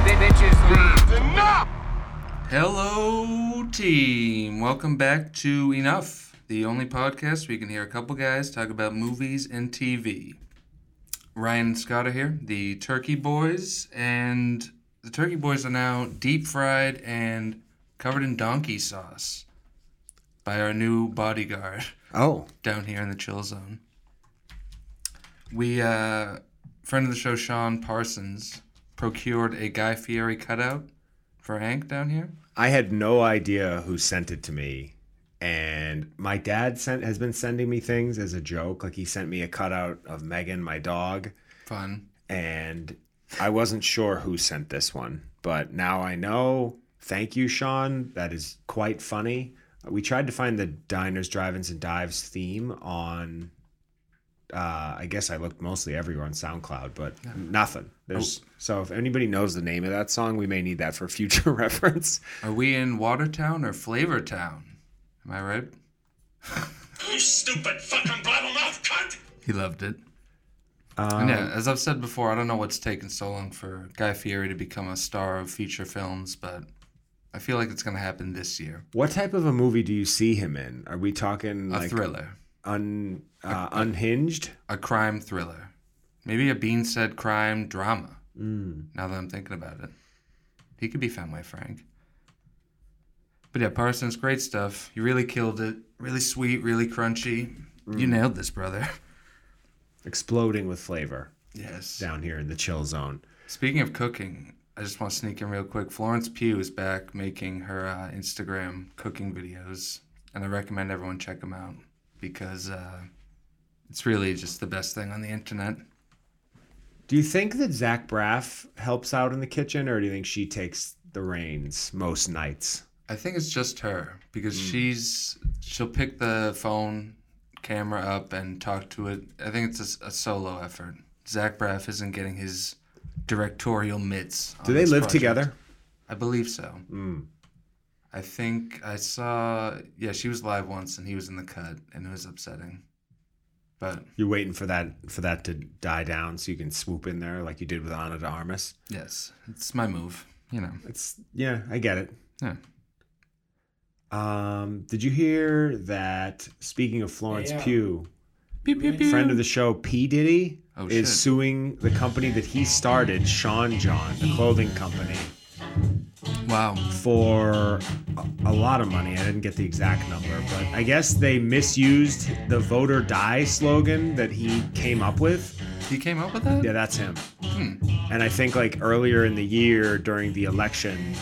Bitches leave. Enough! Hello, team. Welcome back to Enough, the only podcast where you can hear a couple guys talk about movies and TV. Ryan and Scott are here, the Turkey Boys, and the Turkey Boys are now deep fried and covered in donkey sauce by our new bodyguard Oh, down here in the chill zone. We, uh, friend of the show, Sean Parsons, procured a Guy Fieri cutout for Hank down here. I had no idea who sent it to me. And my dad sent has been sending me things as a joke. Like he sent me a cutout of Megan, my dog, Fun. and I wasn't sure who sent this one, but now I know. Thank you, Sean. That is quite funny. We tried to find the diners, drive-ins, and dives theme on. Uh, I guess I looked mostly everywhere on SoundCloud, but nothing. There's so if anybody knows the name of that song, we may need that for future reference. Are we in Watertown or Flavortown? Am I right? You stupid fucking blabbermouth cunt! He loved it. Um, yeah, as I've said before, I don't know what's taken so long for Guy Fieri to become a star of feature films, but I feel like it's going to happen this year. What type of a movie do you see him in? Are we talking A like thriller, un uh, unhinged? a crime thriller, maybe a bean said crime drama. Mm. Now that I'm thinking about it, he could be Fenway Frank. But yeah, Parsons, great stuff. You really killed it. Really sweet, really crunchy. Mm. You nailed this, brother. Exploding with flavor Yes. down here in the chill zone. Speaking of cooking, I just want to sneak in real quick. Florence Pugh is back making her uh, Instagram cooking videos, and I recommend everyone check them out because uh, it's really just the best thing on the internet. Do you think that Zach Braff helps out in the kitchen, or do you think she takes the reins most nights? I think it's just her because she's she'll pick the phone camera up and talk to it. I think it's a solo effort. Zach Braff isn't getting his directorial mitts. on Do they this live project. together? I believe so. Mm. I think I saw. Yeah, she was live once, and he was in the cut, and it was upsetting. But You're waiting for that for that to die down so you can swoop in there like you did with Ana de Armas. yes, it's my move. You know. It's yeah, I get it. Yeah. Um, did you hear that? Speaking of Florence Yeah. Pugh, Pew, pew, pew. friend of the show, P Diddy, Oh, is shit. suing the company that he started, Sean John, the clothing company, Wow. for a, lot of money. I didn't get the exact number, but I guess they misused the "Vote or Die" slogan that he came up with. He came up with that. Yeah, that's him. Hmm. And I think like earlier in the year during the election,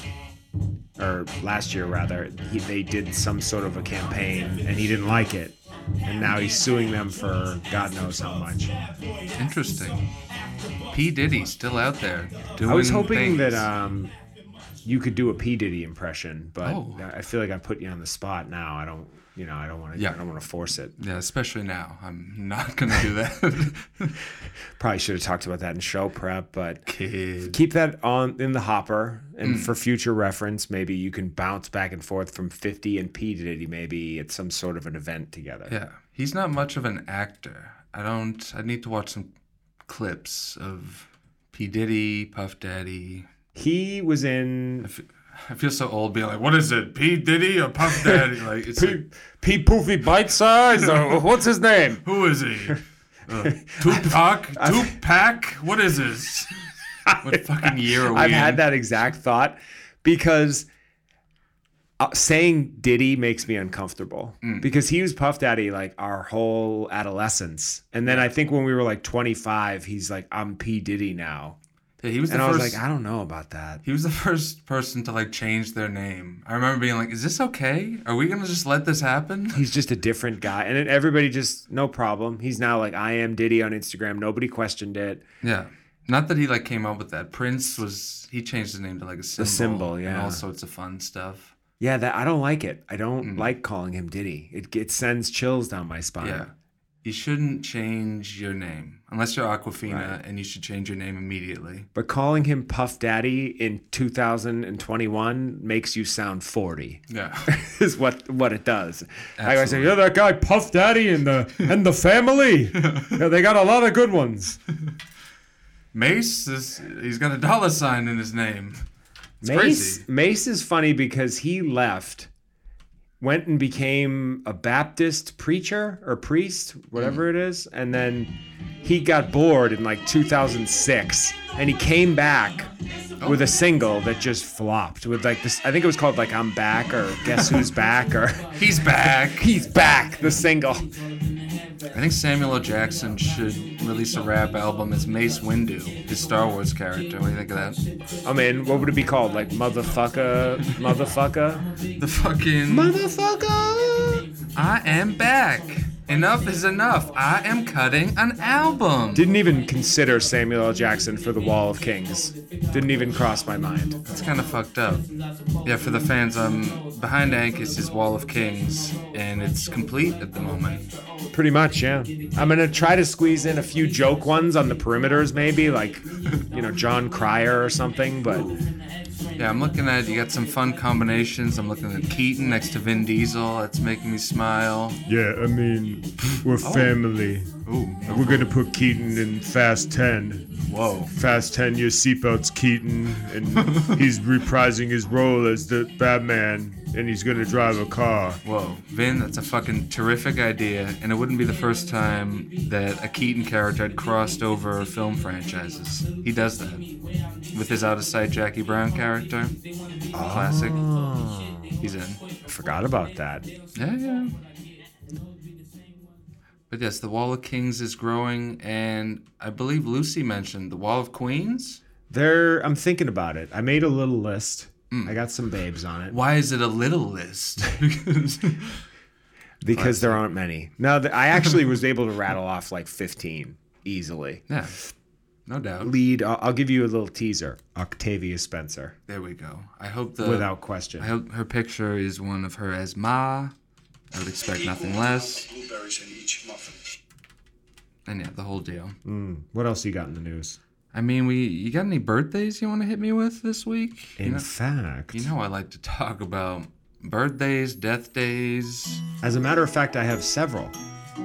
or last year rather, he, they did some sort of a campaign and he didn't like it. And now he's suing them for God knows how much. Interesting. P Diddy still out there doing. I was hoping things. that um, you could do a P Diddy impression, but Oh. I feel like I put you on the spot now. I don't, you know, I don't want to. Yeah. I don't want to force it. Yeah, especially now. I'm not gonna do that. Probably should have talked about that in show prep, but Kid. keep that on in the hopper and Mm. for future reference maybe you can bounce back and forth from 50 and p diddy maybe at some sort of an event together Yeah, he's not much of an actor. I don't. I need to watch some clips of P Diddy, Puff Daddy. He was in I feel so old being like, what is it, P Diddy or Puff Daddy? Like, it's like, p poofy bite size or what's his name who is he? Uh, Tupac? Tupac? What is this? What fucking year are we i've in? had that exact thought because uh, saying diddy makes me uncomfortable Mm. because he was puff daddy like our whole adolescence and then i think when we were like 25 he's like i'm p diddy now Yeah, he was the and i was like i don't know about that he was the first person to like change their name. I remember being like, "Is this okay? Are we gonna just let this happen?" He's just a different guy. And then everybody just, no problem. He's now like, I am Diddy on Instagram. Nobody questioned it. Yeah, Not that he like came up with that. Prince was he changed his name to like a symbol, symbol, and yeah. all sorts of fun stuff. Yeah, that I don't like it. I don't Mm. like calling him Diddy. It it sends chills down my spine. Yeah, you shouldn't change your name unless you're Aquafina, Right. and you should change your name immediately. But calling him Puff Daddy in 2021 makes you sound 40. Yeah, is what what it does. Like I say, Absolutely. you're that guy Puff Daddy and the and the family. yeah, they got a lot of good ones. Mase is he's got a dollar sign in his name. It's Mase crazy. Mase is funny because he left, went and became a Baptist preacher or priest, whatever Mm. it is, and then he got bored in like 2006, and he came back with a single that just flopped with like this. I think it was called like "I'm Back" or "Guess Who's Back" or He's back. "He's Back." The single. I think Samuel L. Jackson should release a rap album as Mace Windu, his Star Wars character. What do you think of that? I mean, what would it be called? Like motherfucker, motherfucker, The fucking motherfucker. I am back. Enough is enough. I am cutting an album. Didn't even consider Samuel L. Jackson for the Wall of Kings. Didn't even cross my mind. It's kind of fucked up. Yeah, for the fans, um, behind Anchus is Wall of Kings, and it's complete at the moment. Pretty much, yeah. I'm gonna try to squeeze in a few joke ones on the perimeters, maybe like, you know, Jon Cryer or something. But Yeah, I'm looking at you got some fun combinations. I'm looking at Keaton next to Vin Diesel. That's making me smile. yeah, I mean, we're oh. family. Ooh, We're gonna put Keaton in Fast Ten. whoa. Fast 10 your seatbelts Keaton and he's reprising his role as the Batman and he's gonna drive a car. Whoa, Vin, that's a fucking terrific idea, and it wouldn't be the first time that a Keaton character had crossed over film franchises. He does that with his out of sight Jackie Brown character. oh. Classic. Ah. He's in. Forgot about that. Yeah, yeah. But yes, the Wall of Kings is growing, and I believe Lucy mentioned the Wall of Queens. There I'm thinking about it. I made a little list. Mm. I got some babes on it Why is it a little list? because there aren't many. No, I actually was able to rattle off like 15 easily. yeah, no doubt. Lead, I'll, I'll give you a little teaser. Octavia Spencer, There we go. I hope the without question. I hope her picture is one of her as Ma. I would expect nothing less. Blueberries in each muffin. And yeah, the whole deal. Hmm, what else you got in the news? I mean, we you got any birthdays you want to hit me with this week? In you know, fact, you know I like to talk about birthdays, death days. as a matter of fact, I have several.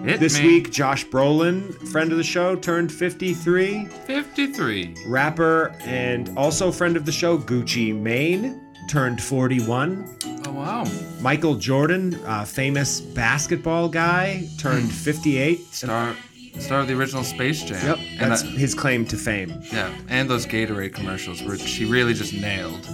Hit This me. week, Josh Brolin, friend of the show, turned 53. 53. Rapper and also friend of the show, Gucci Mane, turned 41. Oh wow. Michael Jordan, uh, famous basketball guy, turned 58. Star star of the original Space Jam. Yep, And that's I- his claim to fame. yeah, and those Gatorade commercials which she really just nailed.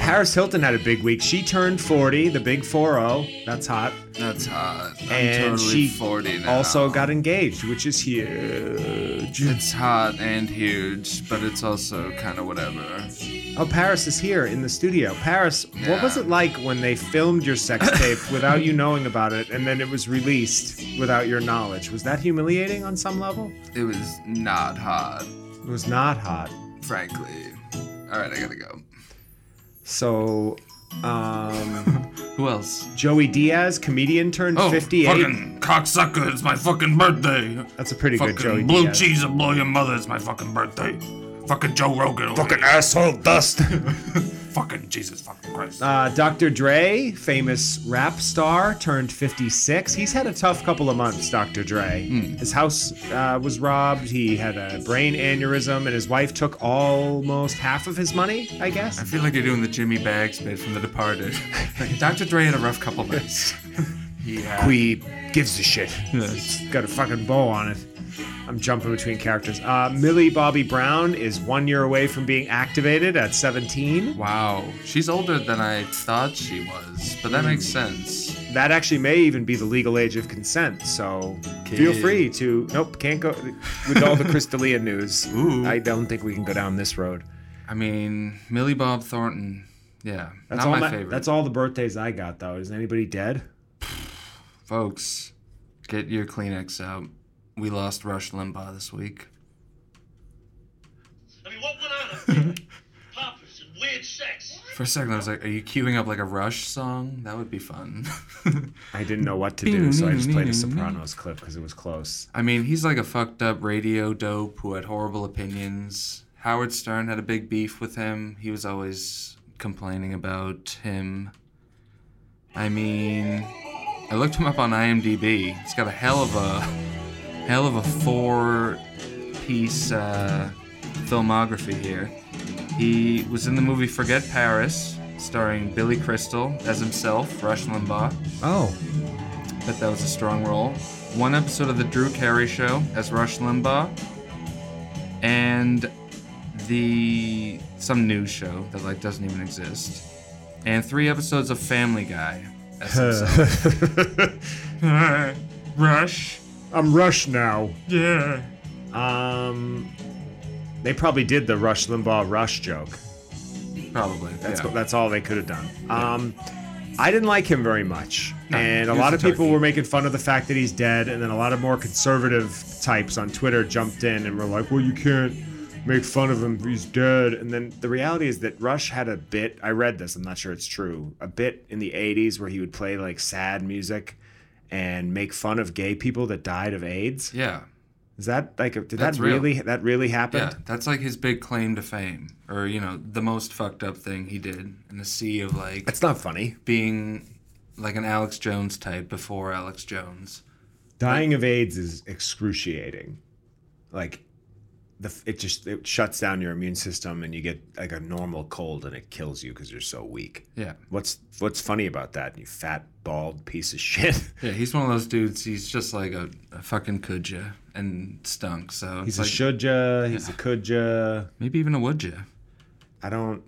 Paris Hilton had a big week. She turned 40, the big 4-0. That's hot. That's hot. I'm and totally she 40 now. also got engaged, which is huge. It's hot and huge, but it's also kind of whatever. Oh, Paris is here in the studio. Paris, what was it like when they filmed your sex tape without you knowing about it and then it was released without your knowledge? Was that humiliating on some level? It was not hot, It was not hot. frankly. All right, I gotta go. So, um, Who else? Joey Diaz, comedian, turned Oh, 58. fucking cocksucker! It's my fucking birthday. That's a pretty good fucking Joey blue Diaz. cheese will blow your mother. It's my fucking birthday. Fucking Joe Rogan. over Fucking asshole dust. Fucking Jesus fucking Christ. Uh, Dr. Dre, famous rap star, turned 56. He's had a tough couple of months, Dr. Dre. His house uh, was robbed. He had a brain aneurysm, and his wife took almost half of his money, I guess. I feel like you're doing the Jimmy Bags bit from The Departed. like, Dr. Dre had a rough couple months. yeah. Queed gives a shit. It's got a fucking bow on it. I'm jumping between characters. Uh, Millie Bobby Brown is one year away from being activated at 17. Wow, she's older than I thought she was, but that makes sense. That actually may even be the legal age of consent. So feel free to. Nope, can't go with all the Crystalia news. Ooh. I don't think we can go down this road. I mean, Millie Bob Thornton, yeah, That's not all. my my- favorite. That's all the birthdays I got though. Is anybody dead? Folks, get your Kleenex out. We lost Rush Limbaugh this week. of poppers and weird sex. For a second, I was like, "Are you queuing up like a Rush song? That would be fun." I didn't know what to do, so I just played a Sopranos clip because it was close. I mean, he's like a fucked up radio dope who had horrible opinions. Howard Stern had a big beef with him. He was always complaining about him. I mean, I looked him up on IMDb. He's got a hell of a hell of a four-piece uh, filmography here. He was in the movie Forget Paris, starring Billy Crystal as himself, Rush Limbaugh. Oh, Bet that was a strong role. One episode of the Drew Carey Show as Rush Limbaugh, and the some news show that like doesn't even exist, and three episodes of Family Guy as himself. Rush, I'm Rush now. yeah. Um, they probably did the Rush Limbaugh Rush joke. Probably. That's yeah. that's all they could have done. Um, I didn't like him very much, and a lot of people turkey. were making fun of the fact that he's dead, and then a lot of more conservative types on Twitter jumped in and were like, "Well, you can't make fun of him; he's dead." And then the reality is that Rush had a bit. I read this. I'm not sure it's true. A bit in the '80s where he would play like sad music and make fun of gay people that died of AIDS. yeah. Is that like did That's that real. really that really happen? Yeah, that's like his big claim to fame, or you know, the most fucked up thing he did in a sea of like That's not funny. being like an Alex Jones type before Alex Jones. Dying of AIDS is excruciating. Like, the it just it shuts down your immune system, and you get like a normal cold, and it kills you because you're so weak. Yeah. What's what's funny about that? You fat bald piece of shit. Yeah, he's one of those dudes. He's just like a, a fucking kudja and stunk. So He's a like, shudja. He's a kudja. maybe even a woodja. I don't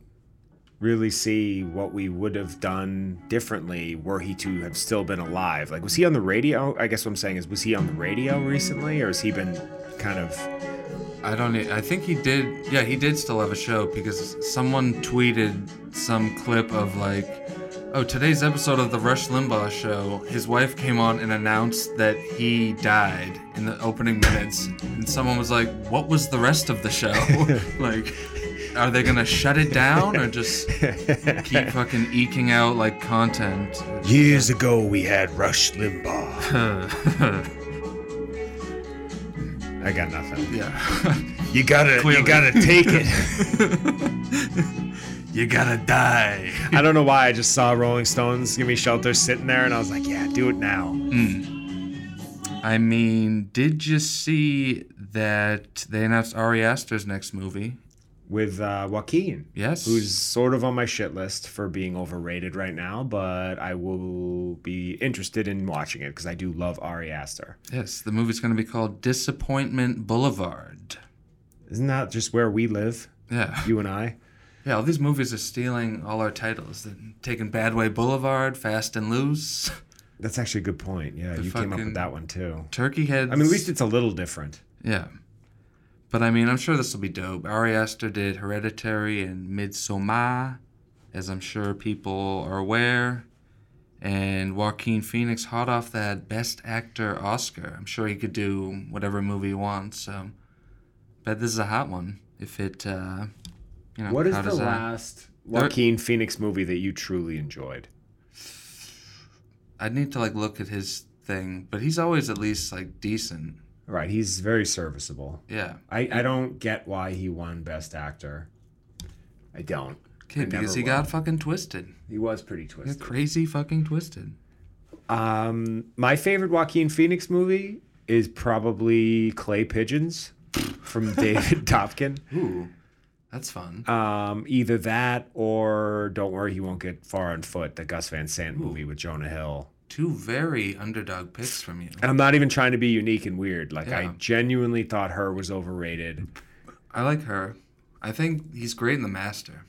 really see what we would have done differently were he to have still been alive. Like, was he on the radio? I guess what I'm saying is, was he on the radio recently, or has he been kind of? I don't. I think he did. Yeah, he did still have a show because someone tweeted some clip of like, oh, today's episode of the Rush Limbaugh show. His wife came on and announced that he died in the opening minutes, and someone was like, "What was the rest of the show? like, are they gonna shut it down or just keep fucking eking out like content?" Years ago, we had Rush Limbaugh. I got nothing. yeah. You gotta, Clearly. you gotta take it. You gotta die. I don't know why I just saw Rolling Stones "Give Me Shelter" sitting there, and I was like, "Yeah, do it now." I mean, did you see that they announced Ari Aster's next movie? With uh, Joaquin, Yes. who's sort of on my shit list for being overrated right now, but I will be interested in watching it because I do love Ari Aster. Yes, the movie's going to be called Disappointment Boulevard. Isn't that just where we live, Yeah. you and I? Yeah, all these movies are stealing all our titles. They're taking Bad Way Boulevard, Fast and Loose, That's actually a good point. Yeah, you came up with that one too. Turkey Heads. I mean, at least it's a little different. Yeah. But I mean, I'm sure this will be dope. Ari Aster did Hereditary and Midsommar, as I'm sure people are aware. And Joaquin Phoenix hot off that Best Actor Oscar. I'm sure he could do whatever movie he wants. So, bet this is a hot one. If it, uh, you know, What is the that- last Joaquin Phoenix movie that you truly enjoyed? I'd need to like look at his thing, but he's always at least like decent. Right, he's very serviceable. Yeah. I, I don't get why he won Best Actor. I don't. Okay, I because he got fucking twisted. He was pretty twisted. crazy fucking twisted. Um, my favorite Joaquin Phoenix movie is probably Clay Pigeons from David Dobkin. Ooh, that's fun. Um, either that or Don't Worry, He Won't Get Far on Foot, the Gus Van Sant movie with Jonah Hill. Two very underdog picks from you. And I'm not even trying to be unique and weird. Like, I genuinely thought her was overrated. I like her. I think he's great in The Master.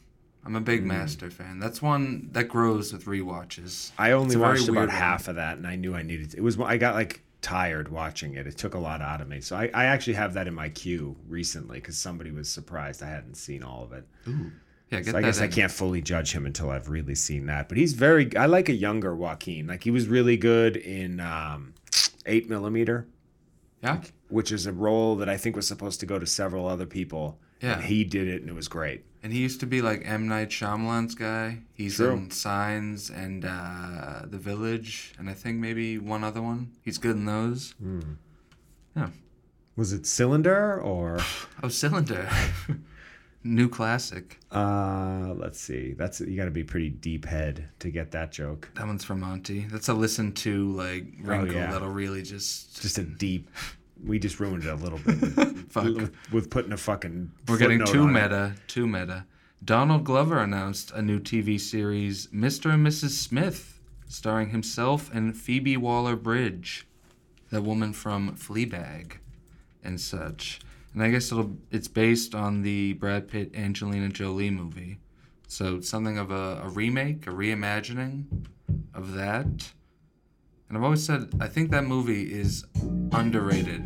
I'm a Mm. big Master fan. That's one that grows with rewatches. I only It's a very watched about one. half of that, and I knew I needed. To, it was I got like tired watching it. It took a lot out of me. So I, I actually have that in my queue recently because somebody was surprised I hadn't seen all of it. Ooh. Yeah, So I guess I can't fully judge him until I've really seen that. But he's very. I like a younger Joaquin. Like he was really good in um, Eight Millimeter, Yeah, which is a role that I think was supposed to go to several other people. Yeah. And he did it, and it was great. And he used to be like M Night Shyamalan's guy. He's True. in Signs and uh, The Village, and I think maybe one other one. He's good in those. Yeah. Was it Cylinder or? Oh, Cylinder, new classic. Uh, let's see. That's you got to be pretty deep head to get that joke. That one's from Monty. That's a listen to like wrinkle Oh, yeah. that'll really just. Just a deep. We just ruined it a little bit Fuck. with, with putting a fucking. We're getting footnote too on it. meta. Too meta. Donald Glover announced a new TV series, Mr. and Mrs. Smith, starring himself and Phoebe Waller Bridge, the woman from Fleabag, and such. And I guess it'll it's based on the Brad Pitt Angelina Jolie movie, so something of a, a remake, a reimagining of that. And I've always said I think that movie is underrated.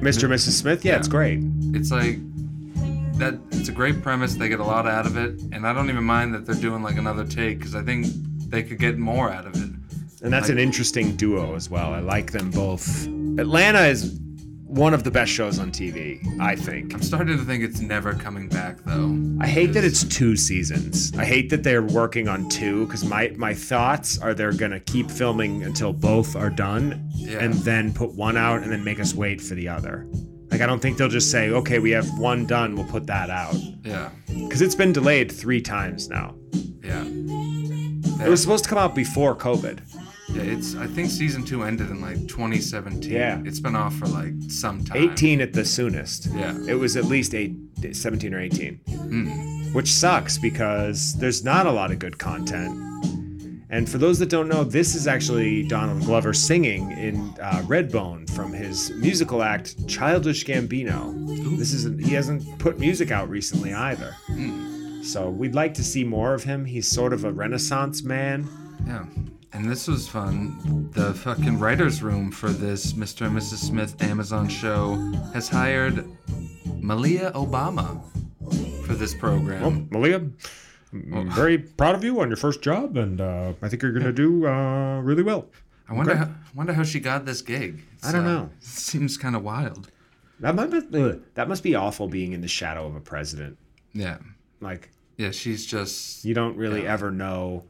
Mr. and Mrs. Smith. Yeah, it's great. it's like that it's a great premise they get a lot out of it and i don't even mind that they're doing like another take because i think they could get more out of it And that's an interesting duo as well. I like them both. Atlanta is one of the best shows on TV, I think. i'm starting to think it's never coming back though I hate that it's two seasons. I hate that they're working on two because my my thoughts are they're gonna keep filming until both are done, Yeah. and then put one out and then make us wait for the other. Like I don't think they'll just say, okay, we have one done, we'll put that out yeah because it's been delayed three times now. yeah It was supposed to come out before COVID. Yeah it's i think season two ended in like 2017 Yeah. it's been off for like some time 18 at the soonest. Yeah. It was at least eight, 17 or 18. Which sucks because there's not a lot of good content. And for those that don't know, this is actually Donald Glover singing in uh, Redbone from his musical act Childish Gambino. This is he hasn't put music out recently either. So we'd like to see more of him. He's sort of a renaissance man. yeah and this was fun the fucking writers room for this mr and mrs smith amazon show has hired malia obama for this program Well, Malia, I'm very proud of you on your first job, and uh, I think you're going to do uh, really well. I wonder, Okay. how, wonder how she got this gig. I don't It's, uh, know. Seems kind of wild. That might be, ugh, that must be awful being in the shadow of a president. Yeah, Like yeah. She's just you don't really Yeah. ever know,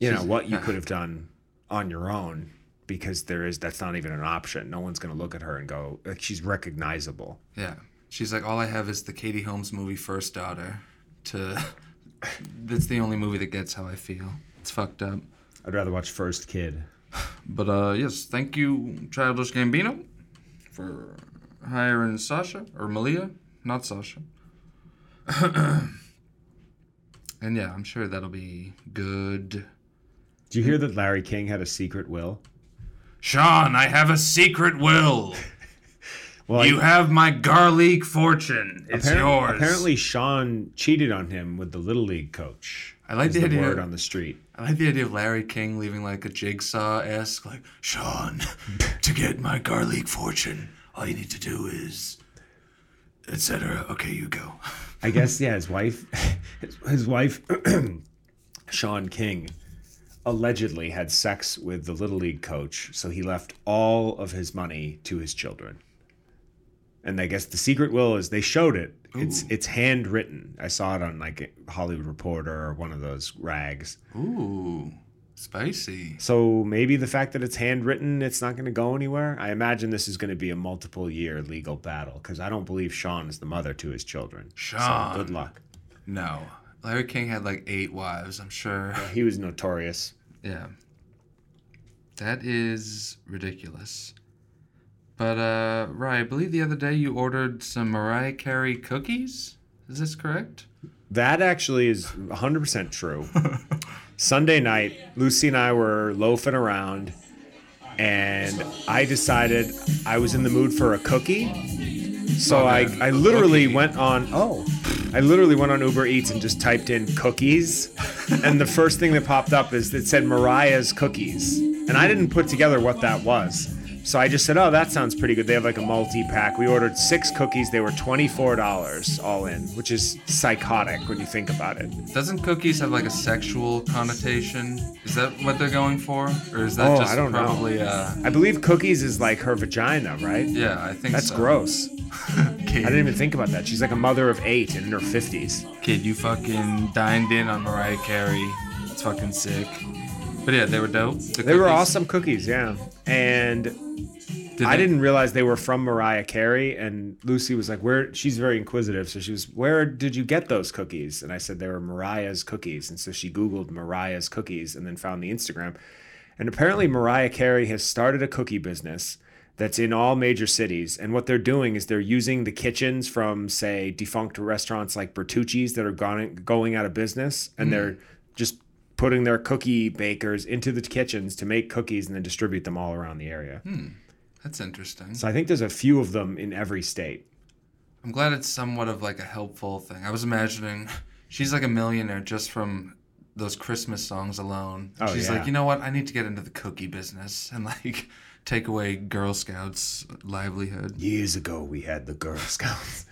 you know, what you could have done on your own because there is that's not even an option. No one's going to look at her and go like she's recognizable. yeah. She's like, all I have is the Katie Holmes movie First Daughter. To that's the only movie that gets how I feel. It's fucked up. I'd rather watch First Kid. But uh, yes, thank you, Childish Gambino, for hiring Sasha or Malia, not Sasha. and yeah, I'm sure that'll be good. Do you hear that Larry King had a secret will? Shawn, I have a secret will. Well, you I- have my garlic fortune. It's apparently, yours. apparently Shawn cheated on him with the little league coach. I like the the idea- word on the street. I like the idea of Larry King leaving like a jigsaw esque, like, Shawn, to get my garlic fortune, all you need to do is, etc. Okay, you go. I guess yeah, his wife, his, his wife, Shawn King, allegedly had sex with the little league coach, so he left all of his money to his children. And I guess the secret will is they showed it. It's it's handwritten. I saw it on like Hollywood Reporter or one of those rags. Ooh, spicy. So maybe the fact that it's handwritten, it's not going to go anywhere. I imagine this is going to be a multiple year legal battle because I don't believe Shawn is the mother to his children. Shawn. So good luck. No. Larry King had like eight wives, I'm sure. He was notorious. Yeah. That is ridiculous. But, uh, Rye, I believe the other day you ordered some Mariah Carey cookies? Is this correct? That actually is 100% true. Sunday night, Lucy and I were loafing around, and I decided I was in the mood for a cookie. So Oh, I. I literally Cookie. went on, oh, I literally went on Uber Eats and just typed in cookies. and the first thing that popped up is it said Mariah's Cookies. And I didn't put together what that was. So I just said, oh, that sounds pretty good. They have like a multi pack. We ordered six cookies. They were $24 all in, which is psychotic when you think about it. Doesn't cookies have like a sexual connotation? Is that what they're going for? Or is that Oh, just I don't know. probably, uh, I believe cookies is like her vagina, right? yeah, I think That's so. gross. Kid, I didn't even think about that. She's like a mother of eight and in her fifties. kid, you fucking dined in on Mariah Carey. It's fucking sick. But yeah, they were dope. The They were awesome cookies, yeah. And Did I they- didn't realize they were from Mariah Carey. And Lucy was like, "Where?" She's very inquisitive, so she was, "Where did you get those cookies?" And I said they were Mariah's cookies. And so she Googled Mariah's cookies and then found the Instagram. And apparently, Mariah Carey has started a cookie business that's in all major cities. And what they're doing is they're using the kitchens from, say, defunct restaurants like Bertucci's that are going going out of business, and hmm. they're just putting their cookie bakers into the kitchens to make cookies and then distribute them all around the area. That's interesting. So I think there's a few of them in every state. I'm glad it's somewhat of like a helpful thing. I was imagining she's like a millionaire just from those Christmas songs alone. Oh, she's yeah. like, you know what? I need to get into the cookie business and like take away Girl Scouts' livelihood. Years ago, we had the Girl Scouts.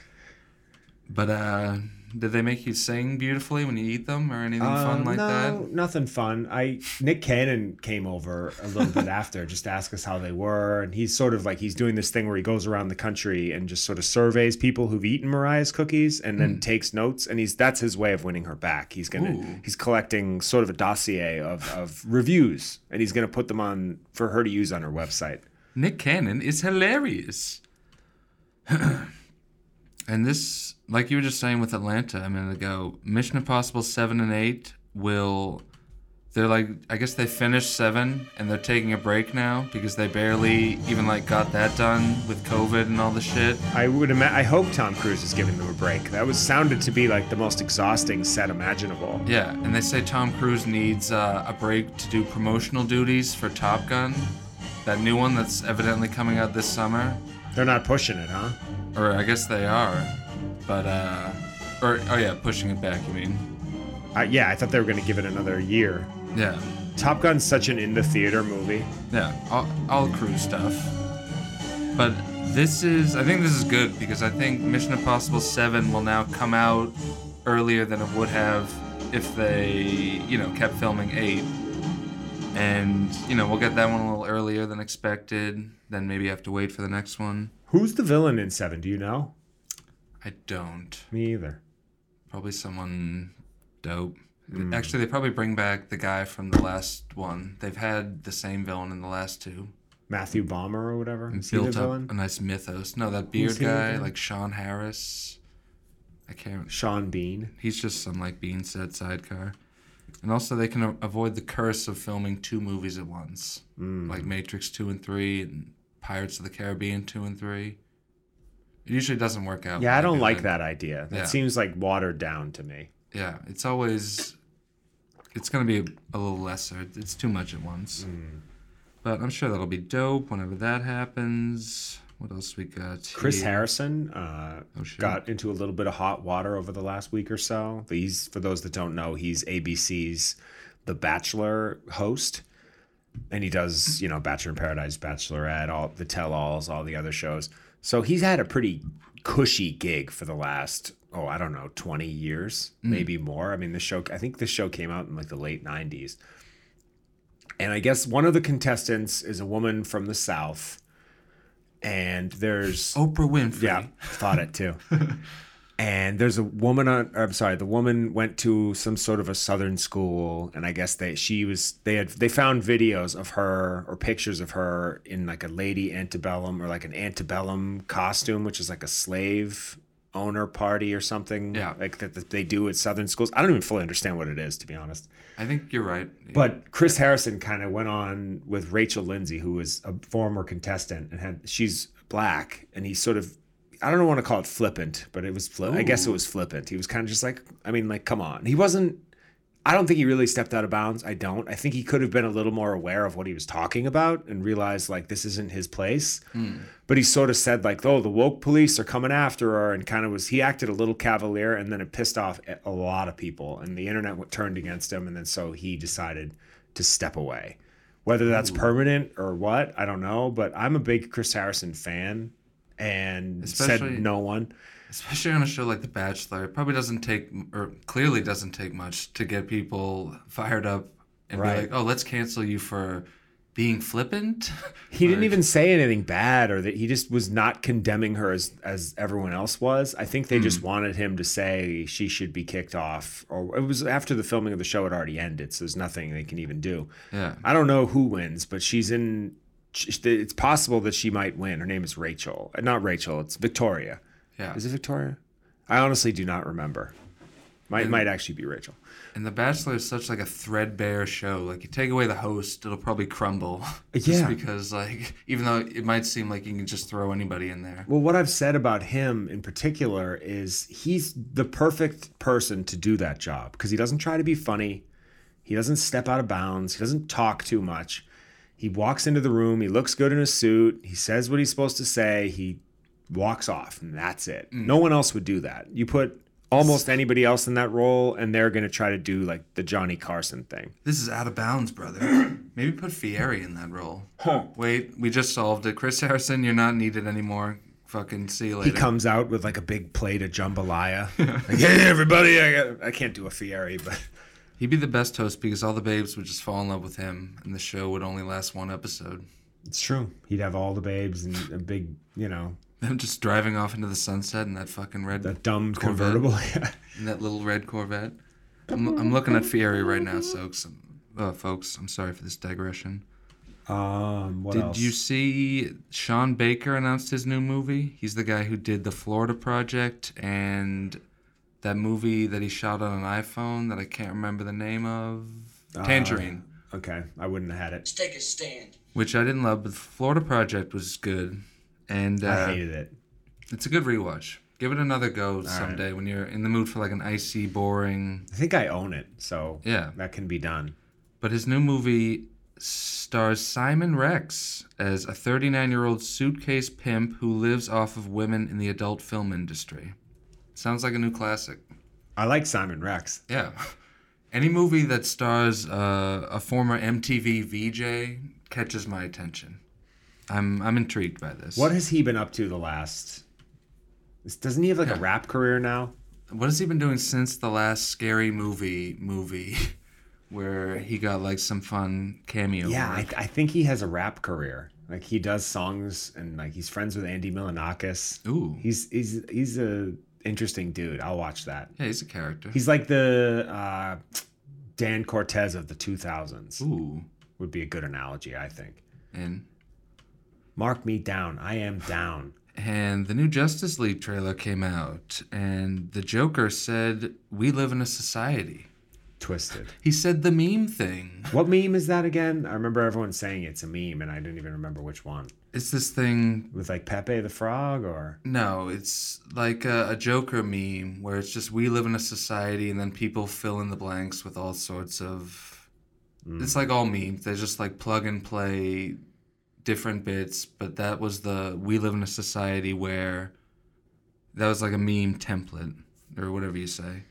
But uh did they make you sing beautifully when you eat them or anything fun Um, like no, that? nothing fun. I Nick Cannon came over a little bit after just to ask us how they were, and he's sort of like he's doing this thing where he goes around the country and just sort of surveys people who've eaten Mariah's cookies and then takes notes, and he's that's his way of winning her back. He's gonna Ooh. he's collecting sort of a dossier of of reviews, and he's gonna put them on for her to use on her website. Nick Cannon is hilarious. and this, like you were just saying with Atlanta a minute ago, Mission Impossible 7 and 8 will. They're like, I guess they finished 7 and they're taking a break now because they barely even like got that done with COVID and all the shit. I would ima- I hope Tom Cruise is giving them a break. That was sounded to be like the most exhausting set imaginable. Yeah, and they say Tom Cruise needs uh, a break to do promotional duties for Top Gun, that new one that's evidently coming out this summer. They're not pushing it, huh? Or I guess they are, but uh, or oh yeah, pushing it back. You mean? Uh, yeah, I thought they were going to give it another year. Yeah, Top Gun's such an in the theater movie. yeah, all, all cruise stuff. But this is, I think this is good because I think Mission Impossible Seven will now come out earlier than it would have if they, you know, kept filming eight. And you know, we'll get that one a little earlier than expected. Then maybe have to wait for the next one. Who's the villain in Seven? Do you know? I don't. Me either. Probably someone dope. Hmm. Actually, they probably bring back the guy from the last one. They've had the same villain in the last two. Matthew Bomber or whatever. The Built up villain? a nice mythos. No, that beard guy, like Sean Harris. I can't. Sean Bean. He's just some like bean set sidecar. And also, they can a- avoid the curse of filming two movies at once, Hmm. like Matrix two and three, and Pirates of the Caribbean two and three. It usually doesn't work out. Yeah, I don't like that idea. That Yeah. seems like watered down to me. Yeah, it's always it's gonna be a, a little lesser. It's too much at once. Hmm. But I'm sure that'll be dope whenever that happens. What else we got? Chris here? Harrison uh, Oh, got into a little bit of hot water over the last week or so. He's, for those that don't know, he's ABC's The Bachelor host. And he does, you know, Bachelor in Paradise, Bachelorette, all the tell alls, all the other shows. So he's had a pretty cushy gig for the last, oh, I don't know, 20 years, maybe more. I mean, the show, I think the show came out in like the late 90s. And I guess one of the contestants is a woman from the South. And there's Oprah Winfrey. yeah, thought it too. and there's a woman on. I'm sorry, the woman went to some sort of a southern school, and I guess they she was they had they found videos of her or pictures of her in like a lady antebellum or like an antebellum costume, which is like a slave owner party or something. Yeah. like that, that they do at southern schools. I don't even fully understand what it is to be honest. I think you're right. But Chris Harrison kind of went on with Rachel Lindsay, who was a former contestant and had she's black, and he sort of I don't want to call it flippant, but it was fli- I guess it was flippant. He was kind of just like I mean, like come on, he wasn't. I don't think he really stepped out of bounds. I don't. I think he could have been a little more aware of what he was talking about and realized like this isn't his place. Hmm. But he sort of said like, "Oh, the woke police are coming after her," and kind of was he acted a little cavalier, and then it pissed off a- lot of people, and the internet turned against him, and then so he decided to step away. Whether that's permanent or what, I don't know. But I'm a big Chris Harrison fan, and Especially- said no one. Especially on a show like The Bachelor, it probably doesn't take, or clearly doesn't take much to get people fired up and Right. be like, "Oh, let's cancel you for being flippant. He didn't even say anything bad or that he just was not condemning her as as everyone else was. I think they just wanted him to say she should be kicked off or it was after the filming of the show had already ended, so there's nothing they can even do. Yeah. I don't know who wins, but she's in it's possible that she might win. Her name is Rachel. Uh, Not Rachel, it's Victoria. Yeah. Is it Victoria? I honestly do not remember. Might might actually be Rachel. And The Bachelor is such like a threadbare show. Like you take away the host, it'll probably crumble. just Yeah. because like even though it might seem like you can just throw anybody in there. Well, what I've said about him in particular is he's the perfect person to do that job because he doesn't try to be funny. He doesn't step out of bounds. He doesn't talk too much. He walks into the room. He looks good in a suit. He says what he's supposed to say. He walks off, and that's it. No one else would do that. You put almost anybody else in that role, and they're going to try to do like the Johnny Carson thing. This is out of bounds, brother. Maybe put Fieri in that role. Wait, we just solved it. Chris Harrison, you're not needed anymore. Fucking see you later. He comes out with like a big plate of jambalaya. like, hey, everybody! I, got, I can't do a Fieri, but. He'd be the best host because all the babes would just fall in love with him, and the show would only last one episode. It's true. He'd have all the babes and a big, you know, Them just driving off into the sunset in that fucking red, that dumb Corvette. convertible. in that little red Corvette. I'm, I'm looking at Fieri right now, folks. Uh, folks, I'm sorry for this digression. um, what Did else? you see Sean Baker announced his new movie? He's the guy who did the Florida Project and that movie that he shot on an iPhone that I can't remember the name of. Tangerine, Okay, I wouldn't have had it. Let's take a stand. which I didn't love, but the Florida Project was good, and uh, I hated it. it's a good rewatch. Give it another go someday when you're in the mood for like an icy, boring. I think I own it, so Yeah. that can be done. But his new movie stars Simon Rex as a 39 year old suitcase pimp who lives off of women in the adult film industry. Sounds like a new classic. I like Simon Rex. Yeah. Any movie that stars uh, a former MTV VJ catches my attention. I'm I'm intrigued by this. What has he been up to the last? Doesn't he have like Yeah. a rap career now? what has he been doing since the last scary movie movie where he got like some fun cameo? Yeah, I? I think he has a rap career. Like he does songs and like he's friends with Andy Milonakis. Ooh. He's he's he's a interesting dude. I'll watch that. yeah, he's a character. He's like the uh, Dan Cortese of the 2000s. Ooh. Would be a good analogy, I think. And Mark me down. I am down. and the new Justice League trailer came out, and the Joker said, "We live in a society." Twisted. He said the meme thing. What meme is that again? I remember everyone saying it's a meme, and I didn't even remember which one. It's this thing. With like Pepe the Frog, or No, it's like a, a Joker meme where it's just we live in a society, and then people fill in the blanks with all sorts of. Mm. It's like all memes. They're just like plug and play different bits, but that was the we live in a society where that was like a meme template or whatever you say.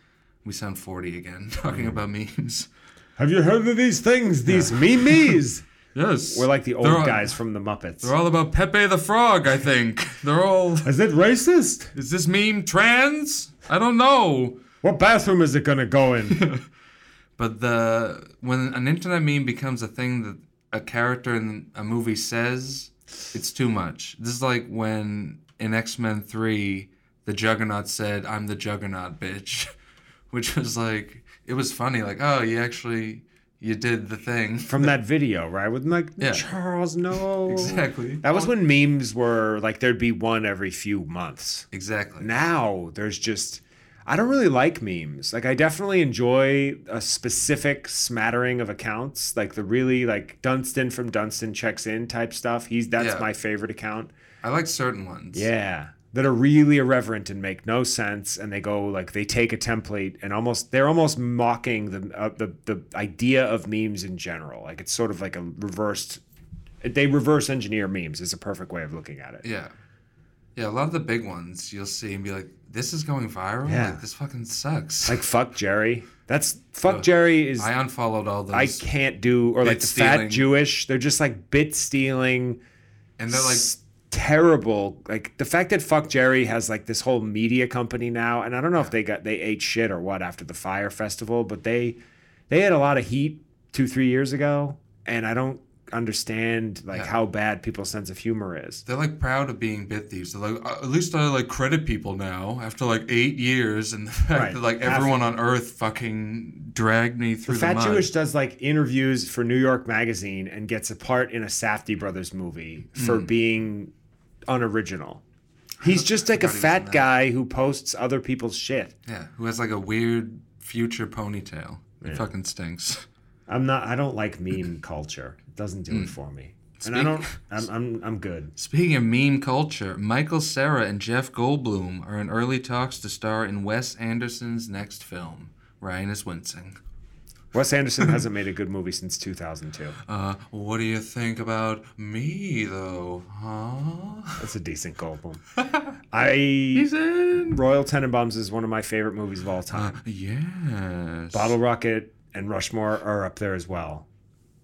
We sound 40 again talking about memes. have you heard of these things? These memes. Yes. We're like the old all- guys from the Muppets. They're all about Pepe the Frog, I think. They're all. Is it racist? Is this meme trans? I don't know. What bathroom is it gonna go in? But the when an internet meme becomes a thing that a character in a movie says, it's too much. This is like when in X Men Three, the Juggernaut said, "I'm the Juggernaut, bitch," which was like it was funny. Like, oh, you actually you did the thing. from that video, right? With like Yeah. Charles, no. Exactly. That was when memes were like there'd be one every few months. Exactly. Now there's just I don't really like memes. Like I definitely enjoy a specific smattering of accounts, like the really like Dunstan from Dunstan checks in type stuff. He's that's Yeah. my favorite account. I like certain ones. Yeah. That are really irreverent and make no sense, and they go like they take a template and almost they're almost mocking the uh, the the idea of memes in general. Like it's sort of like a reversed. They reverse engineer memes is a perfect way of looking at it. Yeah. Yeah, a lot of the big ones you'll see and be like, this is going viral? Yeah. Like, this fucking sucks. Like fuck Jerry. That's fuck Jerry is I unfollowed all those. I can't do or like the fat. Jewish. They're just like bit stealing. and they're like, s- terrible. Like the fact that fuck Jerry has like this whole media company now, and I don't know if they got they ate shit or what after the fire festival, but they they had a lot of heat two three years ago, and I don't understand like Yeah. how bad people's sense of humor is. They're like proud of being bit thieves. They're like, "Uh, at least I like credit people now after like eight years, and the fact Right. that like everyone on Earth fucking dragged me through The the, Fat mud. Jewish does like interviews for New York Magazine and gets a part in a Safdie Brothers movie for being unoriginal. He's just like a forgot he was in fat guy who posts other people's shit. Yeah, who has like a weird future ponytail. It fucking stinks. I'm not. I don't like meme culture. It doesn't do it for me. And I don't. I'm. I'm. I'm good. Speaking of meme culture, Michael Cera and Jeff Goldblum are in early talks to star in Wes Anderson's next film. Ryan is wincing. Wes Anderson hasn't made a good movie since 2002. Uh, what do you think about me, though? Huh? That's a decent Goldblum. I He's in. Royal Tenenbaums is one of my favorite movies of all time. Yes. Bottle Rocket and Rushmore are up there as well.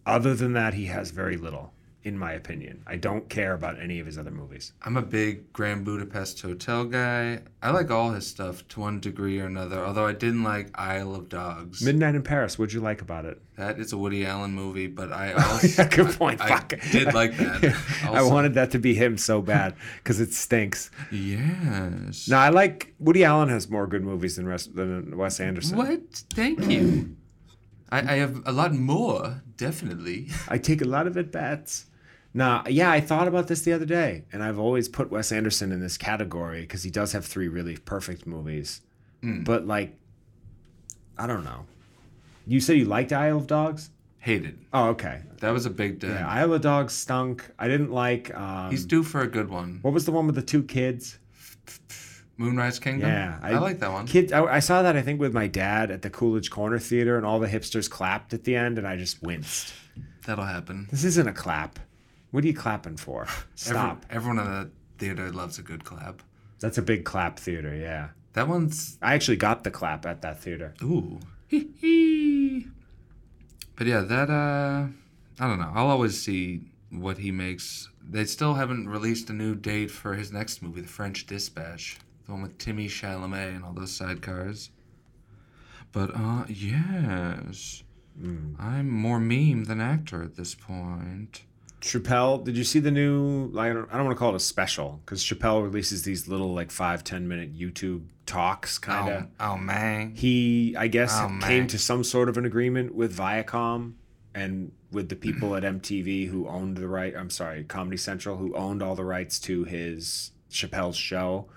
Other than that, he has very little, in my opinion. I don't care about any of his other movies. I'm a big Grand Budapest Hotel guy. I like all his stuff to one degree or another, although I didn't like Isle of Dogs. Midnight in Paris, what'd you like about it? that is a Woody Allen movie, but I also yeah, good point. I Fuck. did like that. I wanted that to be him so bad because it stinks. Yes. No, I like Woody Allen has more good movies than, rest, than Wes Anderson. What? Thank you. I, I have a lot more, definitely. I take a lot of at bats. Nah, yeah, I thought about this the other day, and I've always put Wes Anderson in this category because he does have three really perfect movies. Hmm. But like, I don't know. You said you liked Isle of Dogs? Hated. Oh, okay. That was a big day. Yeah, Isle of Dogs stunk. I didn't like. Um, He's due for a good one. what was the one with the two kids? Moonrise Kingdom. Yeah, I, like that one. Kids, I, I saw that I think with my dad at the Coolidge Corner Theater, and all the hipsters clapped at the end, and I just winced. That'll happen. This isn't a clap. What are you clapping for? Every- Stop. everyone in the theater loves a good clap. That's a big clap theater. Yeah. That one's I actually got the clap at that theater. ooh. Hee hee. But yeah, that uh I don't know. I'll always see what he makes. They still haven't released a new date for his next movie, The French Dispatch. The one with Timmy Chalamet and all those sidecars. But uh yes. I'm more meme than actor at this point. Chappelle, did you see the new? I don't, I don't want to call it a special because Chappelle releases these little like five ten minute YouTube talks, kind of. Oh, oh man. He, I guess, Oh, came to some sort of an agreement with Viacom and with the people at MTV who owned the right. I'm sorry, Comedy Central, who owned all the rights to his Chappelle's show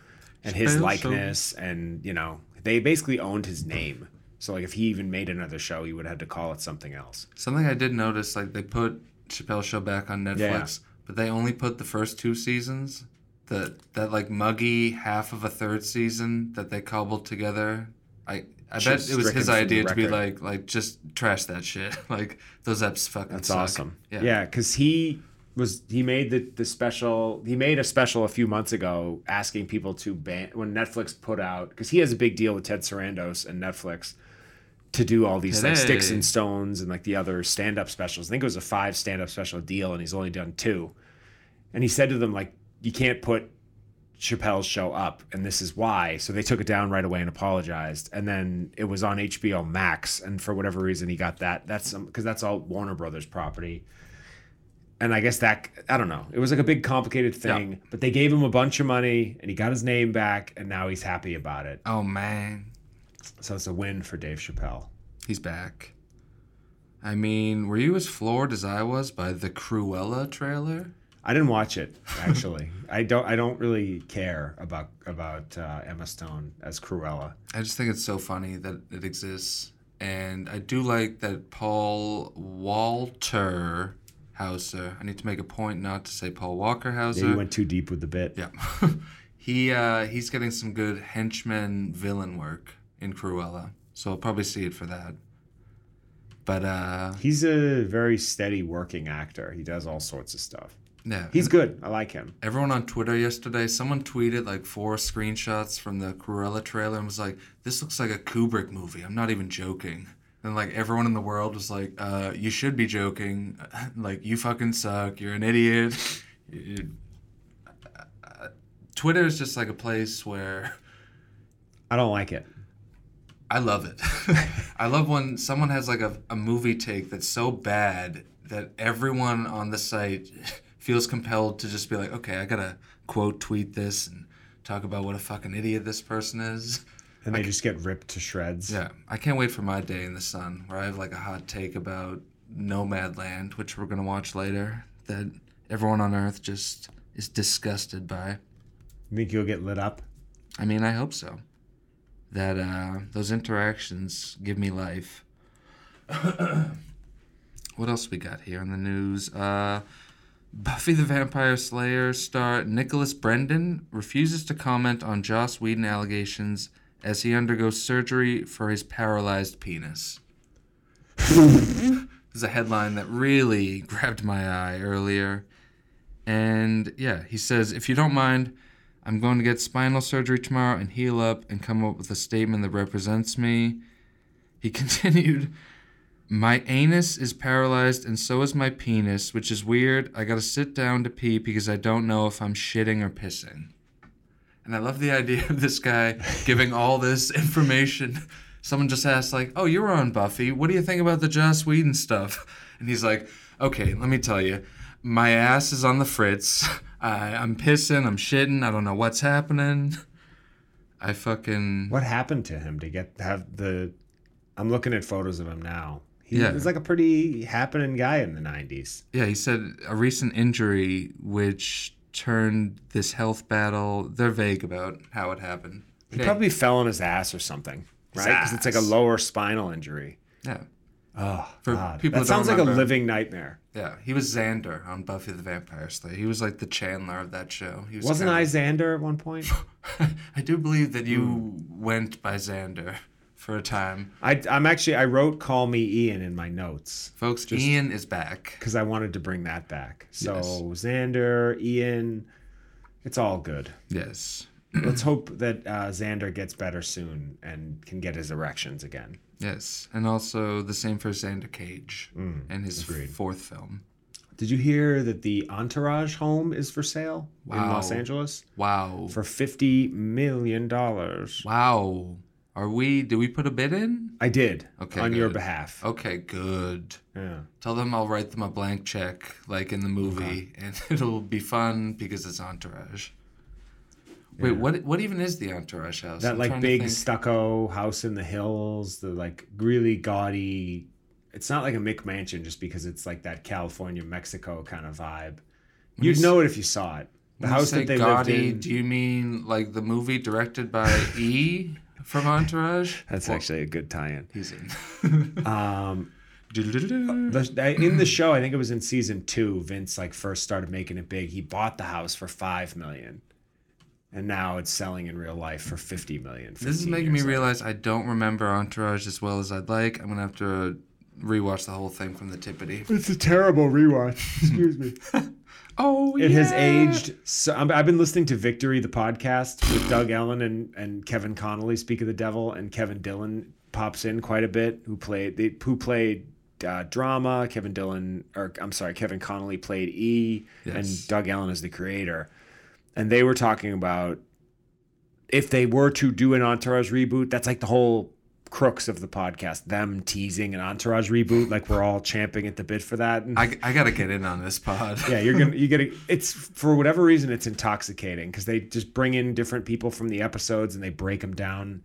and his Chappelle's likeness, and you know, they basically owned his name. So like, if he even made another show, he would have to call it something else. Something I did notice, like they put Chappelle Show back on Netflix, but they only put the first two seasons. The that like muggy half of a third season that they cobbled together. I I bet it was his idea to be like like just trash that shit. like those eps fucking. That's suck. awesome. Yeah. Yeah, because he was he made the the special. He made a special a few months ago asking people to ban when Netflix put out because he has a big deal with Ted Sarandos and Netflix to do all these like sticks and stones and like the other stand up specials. I think it was a five stand up special deal, and he's only done two. And he said to them like, "You can't put." Chappelle's show up, and this is why. So they took it down right away and apologized. And then it was on HBO Max, and for whatever reason, he got that. That's because that's all Warner Brothers property. And I guess that I don't know. It was like a big complicated thing, but they gave him a bunch of money, and he got his name back, and now he's happy about it. Oh man, So it's a win for Dave Chappelle. he's back. I mean, were you as floored as I was by the Cruella trailer? I didn't watch it actually. I don't. I don't really care about about uh, Emma Stone as Cruella. I just think it's so funny that it exists. And I do like that Paul Walter Hauser. I need to make a point not to say Paul Walker Yeah, Hauser. you went too deep with the bit. yeah. he uh, he's getting some good henchman villain work in Cruella. So I'll probably see it for that. But uh He's a very steady working actor. He does all sorts of stuff. yeah. He's good. I like him. Everyone on Twitter yesterday, someone tweeted like four screenshots from the Cruella trailer and was like, "This looks like a Kubrick movie." I'm not even joking. And like everyone in the world was like, uh, "You should be joking. like you fucking suck. You're an idiot." Twitter is just like a place where I don't like it. I love it. I love when someone has like a, a movie take that's so bad that everyone on the site feels compelled to just be like, okay, I gotta quote tweet this and talk about what a fucking idiot this person is. And they just get ripped to shreds. Yeah, I can't wait for my day in the sun where I have like a hot take about Nomadland, which we're gonna watch later, that everyone on Earth just is disgusted by. You think you'll get lit up? I mean, I hope so. That uh, those interactions give me life. what else we got here in the news? Uh, Buffy the Vampire Slayer star Nicholas Brendon refuses to comment on Joss Whedon allegations as he undergoes surgery for his paralyzed penis. this is a headline that really grabbed my eye earlier. And yeah, he says, if you don't mind, I'm going to get spinal surgery tomorrow and heal up and come up with a statement that represents me. He continued, My anus is paralyzed and so is my penis, which is weird. I gotta sit down to pee because I don't know if I'm shitting or pissing. And I love the idea of this guy giving all this information. Someone just asked, like, oh, you were on Buffy. What do you think about the Joss Whedon stuff? And he's like, okay, let me tell you. My ass is on the fritz. I, I'm pissing. I'm shitting. I don't know what's happening. I fucking. What happened to him to get have the? I'm looking at photos of him now. He Yeah. was like a pretty happening guy in the '90s. Yeah, he said a recent injury which turned this health battle. They're vague about how it happened. He Yeah. probably fell on his ass or something, right? Because it's like a lower spinal injury. Yeah. Oh, For God. people that sounds like a living nightmare. Yeah, he was Xander on Buffy the Vampire Slayer. He was like the Chandler of that show. He was Wasn't I kinda- Xander at one point? I do believe that you Hmm. went by Xander for a time. I, I'm actually I wrote "Call Me Ian" in my notes Folks, Ian is back. because I wanted to bring that back. So Yes. Xander, Ian, it's all good. Yes. Let's hope that uh, Xander gets better soon and can get his erections again. Yes. And also the same for Xander Cage Hmm. and his fourth film. Did you hear that the Entourage home is for sale in Los Angeles Wow. for fifty million dollars? Wow. Are we, did we put a bid in? I did Okay, on your behalf. Okay, good. Yeah. Tell them I'll write them a blank check, like in the movie, and it'll be fun because it's Entourage. Wait, what? What even is the Entourage house? That I'm like big stucco house in the hills, the like really gaudy. It's not like a McMansion just because it's like that California Mexico kind of vibe. you You'd know it if you saw it. The When house that they gaudy, lived in. Do you mean like the movie directed by E from Entourage? That's Well, actually a good tie-in. he's in. Um, the, in the show, I think it was in season two. Vince like first started making it big. He bought the house for five million, and now it's selling in real life for fifty million. This is making me later. realize I don't remember Entourage as well as I'd like. I'm gonna have to rewatch the whole thing from the tippity. It's a terrible rewatch. Excuse me. Oh, It has aged. So I'm, I've been listening to Victory, the podcast with Doug Ellin and, and Kevin Connolly, Speak of the Devil, and Kevin Dillon pops in quite a bit. Who played they, who played uh, drama? Kevin Dillon, or I'm sorry, Kevin Connolly played E, Yes. and Doug Ellin is the creator. And they were talking about if they were to do an Entourage reboot, that's like the whole crux of the podcast. Them teasing an Entourage reboot, like we're all champing at the bit for that. And I, I gotta get in on this pod. yeah, you're gonna you get it's for whatever reason it's intoxicating because they just bring in different people from the episodes and they break them down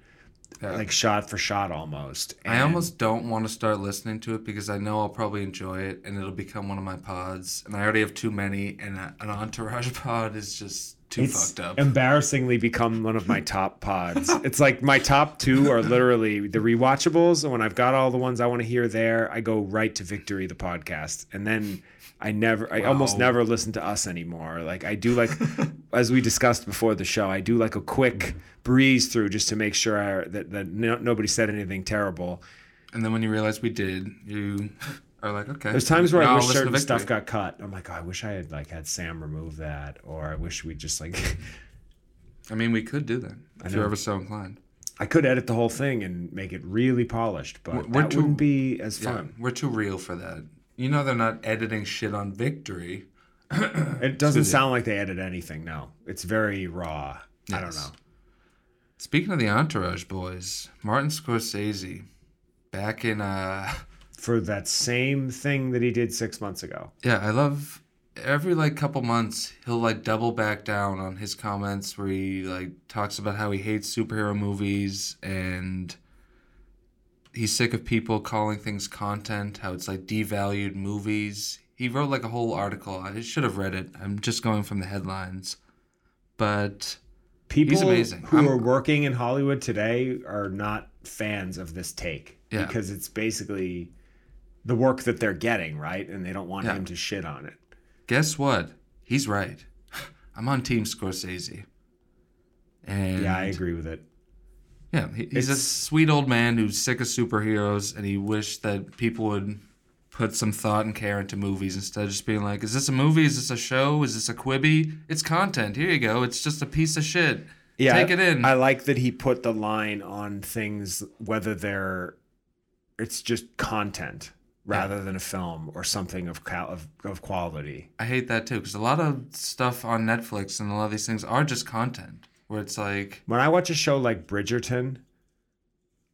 Yeah. like shot for shot almost. I almost don't want to start listening to it because I know I'll probably enjoy it and it'll become one of my pods. And I already have too many, and a, an entourage pod is just too it's fucked up. embarrassingly become one of my top pods. it's like my top two are literally the rewatchables, and when I've got all the ones I want to hear there, I go right to Victory the podcast, and then. I never, I almost never listen to us anymore. Like I do, like as we discussed before the show, I do like a quick breeze through just to make sure I, that that no, nobody said anything terrible. and then when you realize we did, you are like, okay. There's times where I wish certain stuff got cut. I'm like, oh, I wish I had like had Sam remove that, or I wish we just like I mean, we could do that if you're ever so inclined. I could edit the whole thing and make it really polished, but We're- we're that too- wouldn't be as Yeah, we're too real for that. You know, they're not editing shit on Victory. It doesn't sound like they edit anything. No, it's very raw. I don't know. Speaking of the Entourage boys, Martin Scorsese, back in uh, for that same thing that he did six months ago. Yeah, I love every like couple months he'll like double back down on his comments where he like talks about how he hates superhero movies and he's sick of people calling things content, how it's like devalued movies. He wrote like a whole article. I should have read it. I'm just going from the headlines. But People who I'm- are working in Hollywood today are not fans of this take Yeah. because it's basically the work that they're getting, right? And they don't want Yeah. him to shit on it. guess what? He's right. I'm on Team Scorsese. And Yeah, I agree with it. Yeah, he, he's a sweet old man who's sick of superheroes, and he wished that people would put some thought and care into movies instead of just being like, "Is this a movie? Is this a show? Is this a Quibi? It's content. Here you go. It's just a piece of shit. Yeah, Take it in." I like that he put the line on things whether they're it's just content rather than a film or something of cal- of, of quality. I hate that too because a lot of stuff on Netflix and a lot of these things are just content where it's like, When I watch a show like Bridgerton,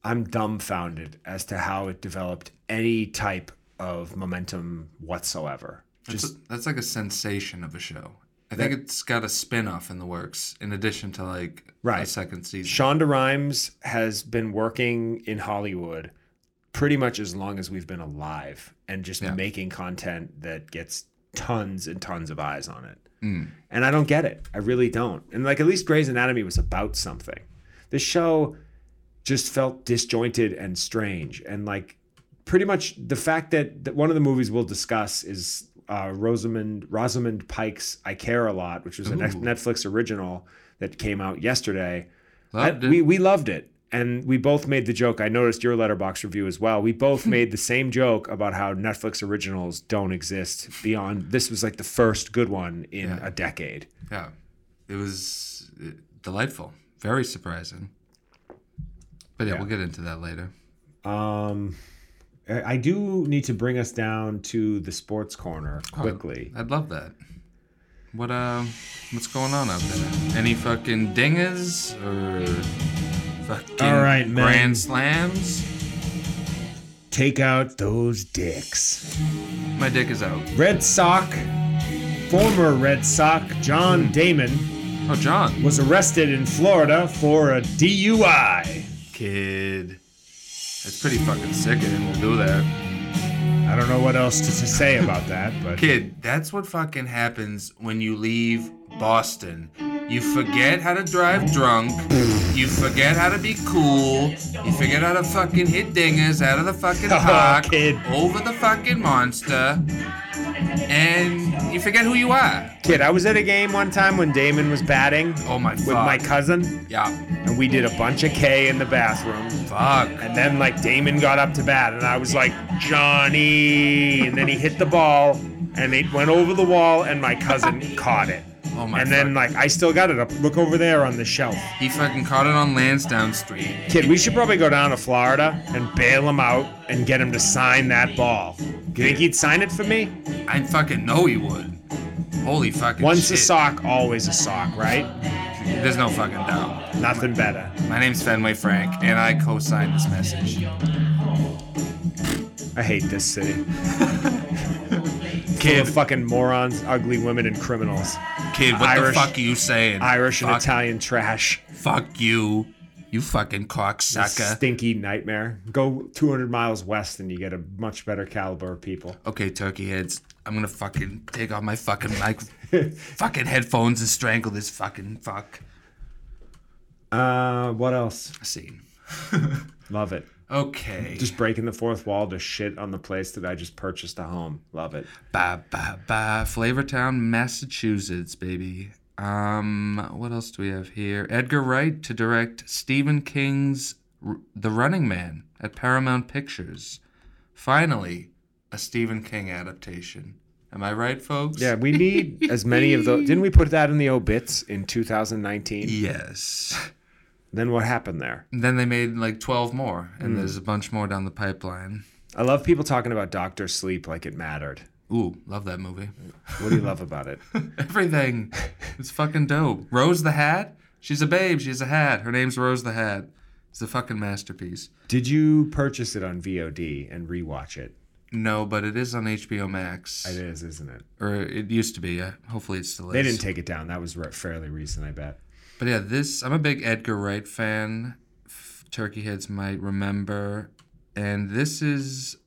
I'm dumbfounded as to how it developed any type of momentum whatsoever. that's, Just that's like a sensation of a show. I think it's got a spin off in the works in addition to like a second season. Shonda Rhimes has been working in Hollywood pretty much as long as we've been alive and just Yeah. making content that gets tons and tons of eyes on it. Mm. And I don't get it. I really don't. And like at least Grey's Anatomy was about something. This show just felt disjointed and strange. And like pretty much the fact that, that one of the movies we'll discuss is uh, Rosamund Rosamund Pike's I Care a Lot, which was a Ooh. Netflix original that came out yesterday. I- we we loved it, and we both made the joke. I noticed your Letterboxd review as well. We both made the same joke about how Netflix originals don't exist beyond. This was like the first good one in Yeah. a decade. Yeah, it was delightful, very surprising. But yeah, Yeah. we'll get into that later. Um, I I do need to bring us down to the sports corner quickly. I'd love that. What uh, what's going on out there? Any fucking dingers or fucking All right, man. grand slams? Take out those dicks. My dick is out. Red Sox, former Red Sox John Damon Oh, John, was arrested in Florida for a DUI. kid, that's pretty fucking sick of him to do that. I don't know what else to, to say about that, but Kid, that's what fucking happens when you leave Boston. You forget how to drive drunk. You forget how to be cool. You forget how to fucking hit dingers out of the fucking Oh, park kid. over the fucking monster. And you forget who you are. Kid, I was at a game one time when Damon was batting Oh my with my cousin, Yeah. and we did a bunch of K in the bathroom. Fuck. And then, like, Damon got up to bat, and I was like, Johnny. And then he hit the ball, and it went over the wall, and my cousin caught it. Oh my and then, like, I still got it up. Look over there on the shelf. He fucking caught it on Lansdowne Street. Kid, we should probably go down to Florida and bail him out and get him to sign that ball. You think he'd sign it for me? I fucking know he would. Holy fucking Once shit. a sock, always a sock, right? There's no fucking doubt. Nothing better. My name's Fenway Frank, and I co-signed this message. I hate this city. Full Kid, of fucking morons, ugly women, and criminals. kid, what Irish- the fuck are you saying? Irish and Italian trash. Fuck you, you fucking cocksucker. Stinky nightmare. Go 200 miles west and you get a much better caliber of people. Okay, turkey heads, I'm gonna fucking take off my fucking mic, fucking headphones and strangle this fucking fuck. Uh, what else? A scene. Love it. Okay. Just breaking the fourth wall to shit on the place that I just purchased a home. Love it. Ba ba ba. Flavortown, Massachusetts, baby. Um, what else do we have here? Edgar Wright to direct Stephen King's R- The Running Man at Paramount Pictures. Finally, a Stephen King adaptation. Am I right, folks? Yeah, we need as many of those. Didn't we put that in the obits in 2019? Yes. Then what happened there? Then they made like 12 more, and Hmm. there's a bunch more down the pipeline. I love people talking about Doctor Sleep like it mattered. Ooh, love that movie. What do you love about it? Everything. It's fucking dope. Rose the Hat. She's a babe. She's a hat. Her name's Rose the Hat. It's a fucking masterpiece. Did you purchase it on VOD and rewatch it? No, but it is on HBO Max. It is, isn't it? Or it used to be. Yeah. Hopefully it still is. They didn't take it down. That was fairly recent, I bet. But yeah, this I'm a big Edgar Wright fan. Turkey heads might remember, and this is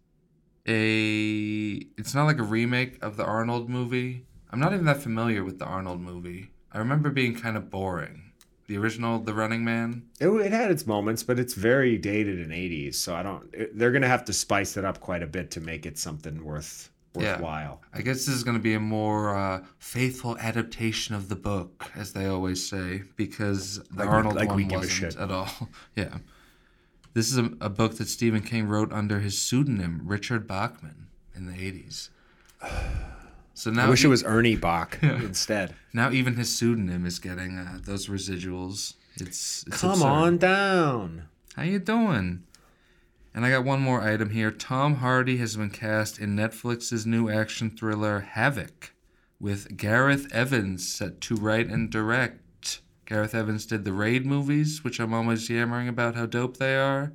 a. It's not like a remake of the Arnold movie. I'm not even that familiar with the Arnold movie. I remember being kind of boring. The original, The Running Man. It, it had its moments, but it's very dated in '80s. So I don't. It, they're gonna have to spice it up quite a bit to make it something worth Yeah. worthwhile. I guess this is going to be a more uh, faithful adaptation of the book, as they always say, because the Like we- Arnold like one we give a wasn't shit. at all. yeah, this is a, a book that Stephen King wrote under his pseudonym Richard Bachman in the eighties. So now, I wish e- it was Ernie Bach instead. now even his pseudonym is getting uh, those residuals. It's, it's Come absurd. on down. How you doing? And I got one more item here. Tom Hardy has been cast in Netflix's new action thriller Havoc, with Gareth Evans set to write and direct. Gareth Evans did the Raid movies, which I'm always yammering about how dope they are,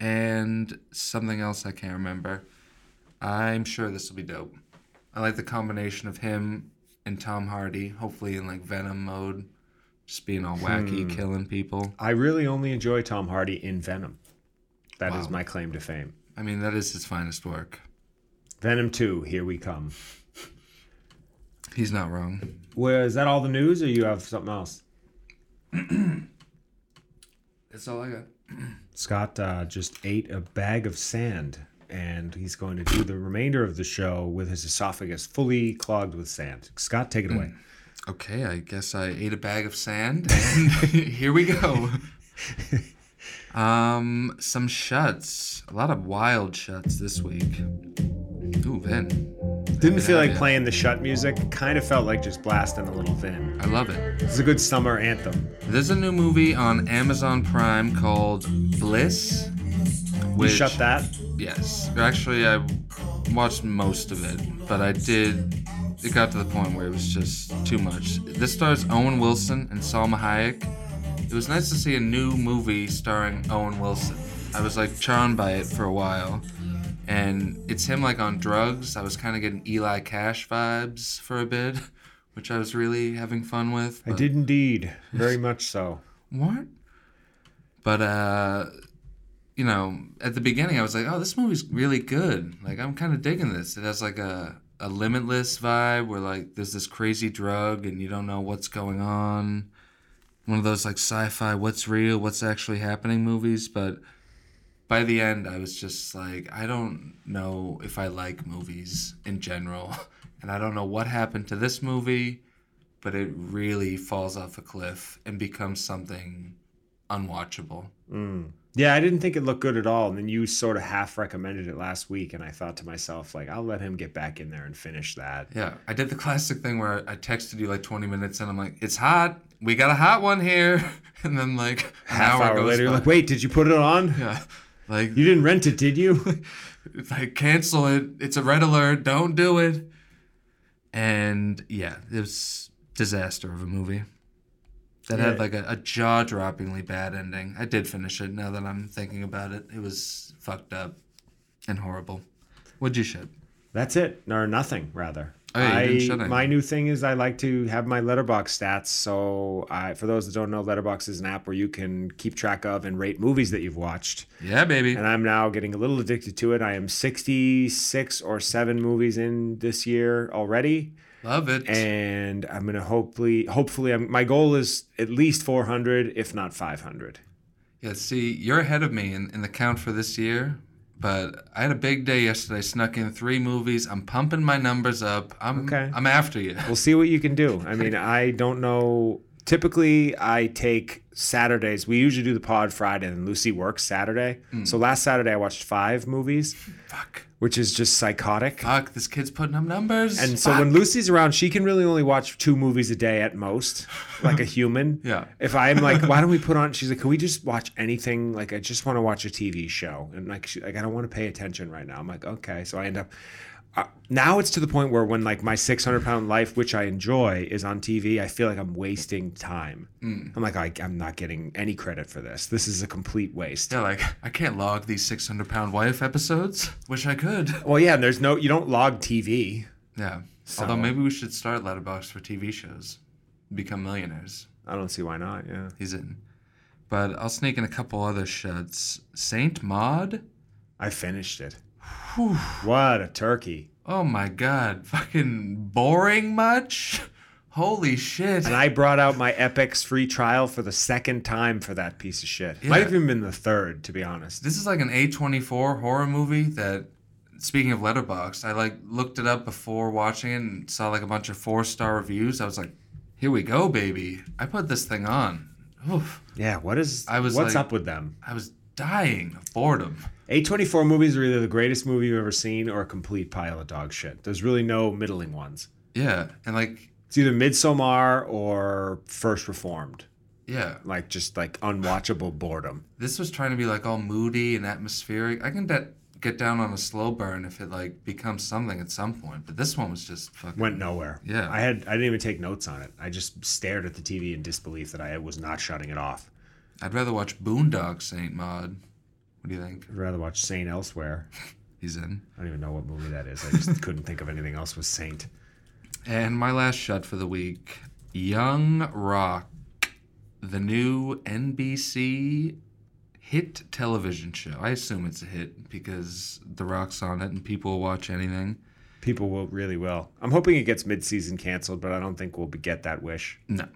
and something else I can't remember. I'm sure this will be dope. I like the combination of him and Tom Hardy, hopefully in like Venom mode, just being all wacky, hmm. killing people. I really only enjoy Tom Hardy in Venom. That is Wow. my claim to fame. I mean, that is his finest work. Venom 2, here we come. He's not wrong. Well, is that all the news, or you have something else? That's all I got. Scott uh, just ate a bag of sand, and he's going to do the remainder of the show with his esophagus fully clogged with sand. Scott, take it away. Okay, I guess I ate a bag of sand, and here we go. Um, some shuts. A lot of wild shuts this week. Ooh, Vin. Didn't feel like playing the shut music. Kind of felt like just blasting a little Vin. I love it. It's a good summer anthem. There's a new movie on Amazon Prime called Bliss. You Which, shut that. Yes. Actually, I watched most of it, but I did. It got to the point where it was just too much. This stars Owen Wilson and Salma Hayek. It was nice to see a new movie starring Owen Wilson. I was like charmed by it for a while. And it's him like on drugs. I was kind of getting Eli Cash vibes for a bit, which I was really having fun with. I but- did indeed. Very much so. what? But uh you know, at the beginning I was like, "Oh, this movie's really good. Like I'm kind of digging this. It has like a a limitless vibe where like there's this crazy drug and you don't know what's going on. One of those like sci-fi what's real, what's actually happening movies, but by the end I was just like, I don't know if I like movies in general. And I don't know what happened to this movie, but it really falls off a cliff and becomes something unwatchable. Mm. Yeah, I didn't think it looked good at all. And then you sort of half recommended it last week, and I thought to myself, like, I'll let him get back in there and finish that. Yeah, I did the classic thing where I texted you like 20 minutes and I'm like, it's hot. We got a hot one here. And then like an Half hour goes later, like, wait, did you put it on? Yeah. Like, You didn't rent it, did you? like cancel it. It's a red alert. Don't do it. And yeah, it was disaster of a movie. That had like a, a jaw-droppingly bad ending. I did finish it. Now that I'm thinking about it, it was fucked up and horrible. What'd you shit? That's it, or nothing, rather. Oh, yeah, you didn't I, my new thing is I like to have my Letterboxd stats. So, I, for those that don't know, Letterboxd is an app where you can keep track of and rate movies that you've watched. Yeah, baby. And I'm now getting a little addicted to it. I am 66 or 7 movies in this year already. Love it. and I'm gonna hopefully, hopefully, I'm, my goal is at least 400, if not 500. Yeah, see, you're ahead of me in, in the count for this year, but I had a big day yesterday. Snuck in three movies. I'm pumping my numbers up. I'm Okay. I'm after you. We'll see what you can do. I mean, I don't know. Typically, I take Saturdays. We usually do the pod Friday, and Lucy works Saturday. Hmm. So last Saturday, I watched five movies, Fuck. Which is just psychotic. Fuck. This kid's putting up numbers. And so Fuck. when Lucy's around, she can really only watch two movies a day at most, like a human. Yeah. If I'm like, why don't we put on? She's like, can we just watch anything? Like, I just want to watch a TV show, and like, she, like I don't want to pay attention right now. I'm like, okay. So I end up. Now it's to the point where when like my 600 pound life, which I enjoy, is on TV, I feel like I'm wasting time. Hmm. I'm like, I, I'm not getting any credit for this. This is a complete waste. Yeah, like I can't log these 600 pound wife episodes. Wish I could. Well, yeah, and there's no, you don't log TV. Yeah. So- Although maybe we should start Letterboxd for TV shows. Become millionaires. I don't see why not. Yeah. He's in. But I'll sneak in a couple other shuts. Saint Maud? I finished it. What a turkey. Oh my god. Fucking boring much? Holy shit. And I brought out my Epix free trial for the second time for that piece of shit. Might have even been the third, to be honest. This is like an A24 horror movie that speaking of Letterboxd, I like looked it up before watching it and saw like a bunch of four star reviews. I was like, here we go, baby. I put this thing on. Oof. Yeah, what is I was what's like- up with them? I was dying of boredom. A24 movies are either the greatest movie you've ever seen or a complete pile of dog shit. There's really no middling ones. Yeah. And like, It's either Midsommar or First Reformed. yeah. Like just like unwatchable boredom. This was trying to be like all moody and atmospheric. I can get get down on a slow burn if it like becomes something at some point. But this one was just fucking Went nowhere. Yeah. I had I didn't even take notes on it. I just stared at the TV in disbelief that I was not shutting it off. I'd rather watch Boondock Saint Maud. What do you think? I'd rather watch Saint Elsewhere. He's in. I don't even know what movie that is. I just couldn't think of anything else with Saint. And my last shut for the week Young Rock, the new NBC hit television show. I assume it's a hit because The Rock's on it and people will watch anything. People will really will. I'm hoping it gets mid-season canceled, but I don't think we'll get that wish. No.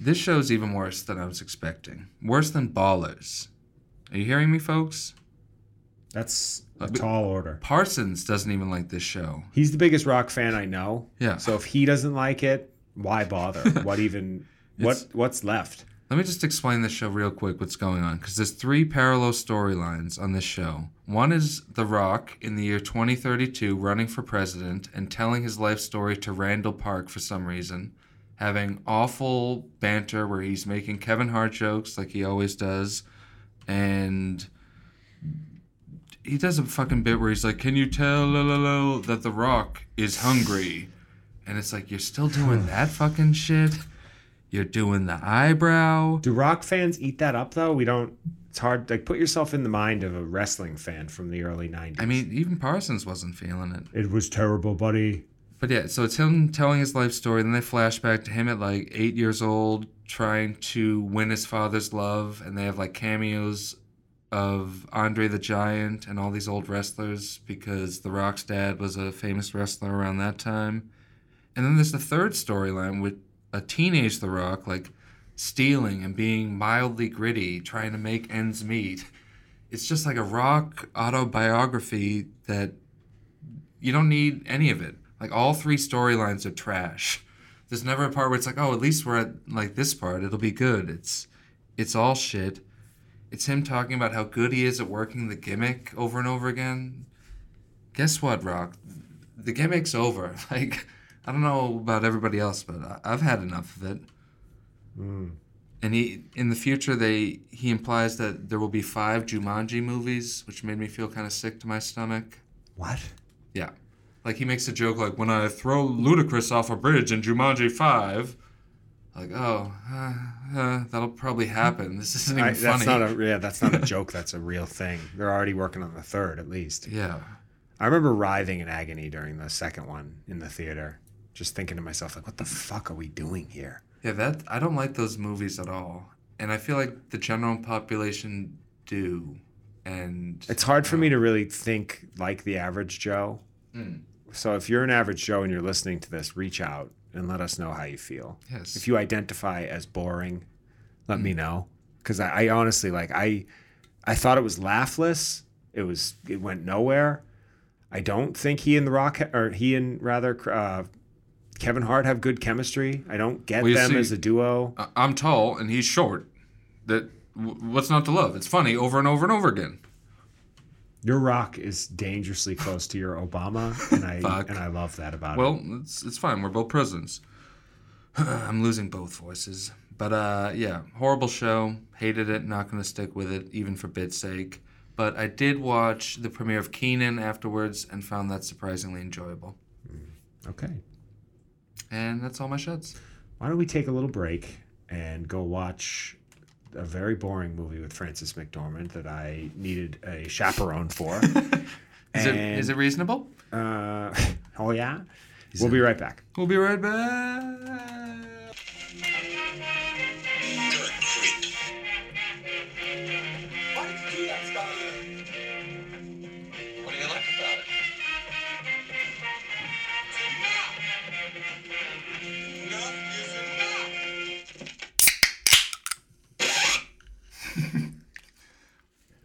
This show's even worse than I was expecting. Worse than Ballers. Are you hearing me, folks? That's a tall order. Parsons doesn't even like this show. He's the biggest rock fan I know. Yeah. So if he doesn't like it, why bother? what even? It's- What what's left? Let me just explain this show real quick what's going on because there's three parallel storylines on this show. One is The Rock in the year 2032 running for president and telling his life story to Randall Park for some reason, having awful banter where he's making Kevin Hart jokes like he always does, and he does a fucking bit where he's like, "Can you tell la, la, la, that The Rock is hungry?" And it's like you're still doing that fucking shit. You're doing the eyebrow. Do rock fans eat that up though? We don't. It's hard. Like put yourself in the mind of a wrestling fan from the early '90s. I mean, even Parsons wasn't feeling it. it was terrible, buddy. But yeah, so it's him telling his life story. Then they flash back to him at like eight years old, trying to win his father's love. And they have like cameos of Andre the Giant and all these old wrestlers because The Rock's dad was a famous wrestler around that time. And then there's the third storyline with a teenage The Rock, like stealing and being mildly gritty, trying to make ends meet. It's just like a rock autobiography that you don't need any of it. Like all three storylines are trash. There's never a part where it's like, oh, at least we're at like this part. It'll be good. It's it's all shit. It's him talking about how good he is at working the gimmick over and over again. Guess what, Rock? The gimmick's over. Like I don't know about everybody else, but I- I've had enough of it. Mm. And he in the future they he implies that there will be five Jumanji movies, which made me feel kind of sick to my stomach. What? Yeah. Like he makes a joke like when I throw Ludacris off a bridge in Jumanji 5, like, oh, uh, uh, that'll probably happen. This isn't even I, funny. that's not a yeah. That's not a joke. That's a real thing. They're already working on the third, at least. yeah. I remember writhing in agony during the second one in the theater, just thinking to myself, like, what the fuck are we doing here? Yeah, that I don't like those movies at all. And I feel like the general population do. And It's hard for me to really think like the average Joe. So if you're an average Joe and you're listening to this, reach out and let us know how you feel. Yes. If you identify as boring, let me know. Because I, I honestly like I, I thought it was laughless. It was it went nowhere. I don't think he and the Rock or he and rather uh, Kevin Hart have good chemistry. I don't get Well, them see- as a duo. I'm tall and he's short. That what's not to love? It's funny over and over and over again. Your Rock is dangerously close to your Obama, and I Fuck. and I love that about it. Well, it's it's fine. We're both presidents. I'm losing both voices. But uh, yeah, horrible show. Hated it. Not gonna stick with it, even for bit's sake. but I did watch the premiere of Kenan afterwards and found that surprisingly enjoyable. Okay. And that's all my shots. Why don't we take a little break and go watch a very boring movie with Frances McDormand that I needed a chaperone for. Is it And- is it reasonable? Uh, oh yeah. We'll be right back. We'll be right back.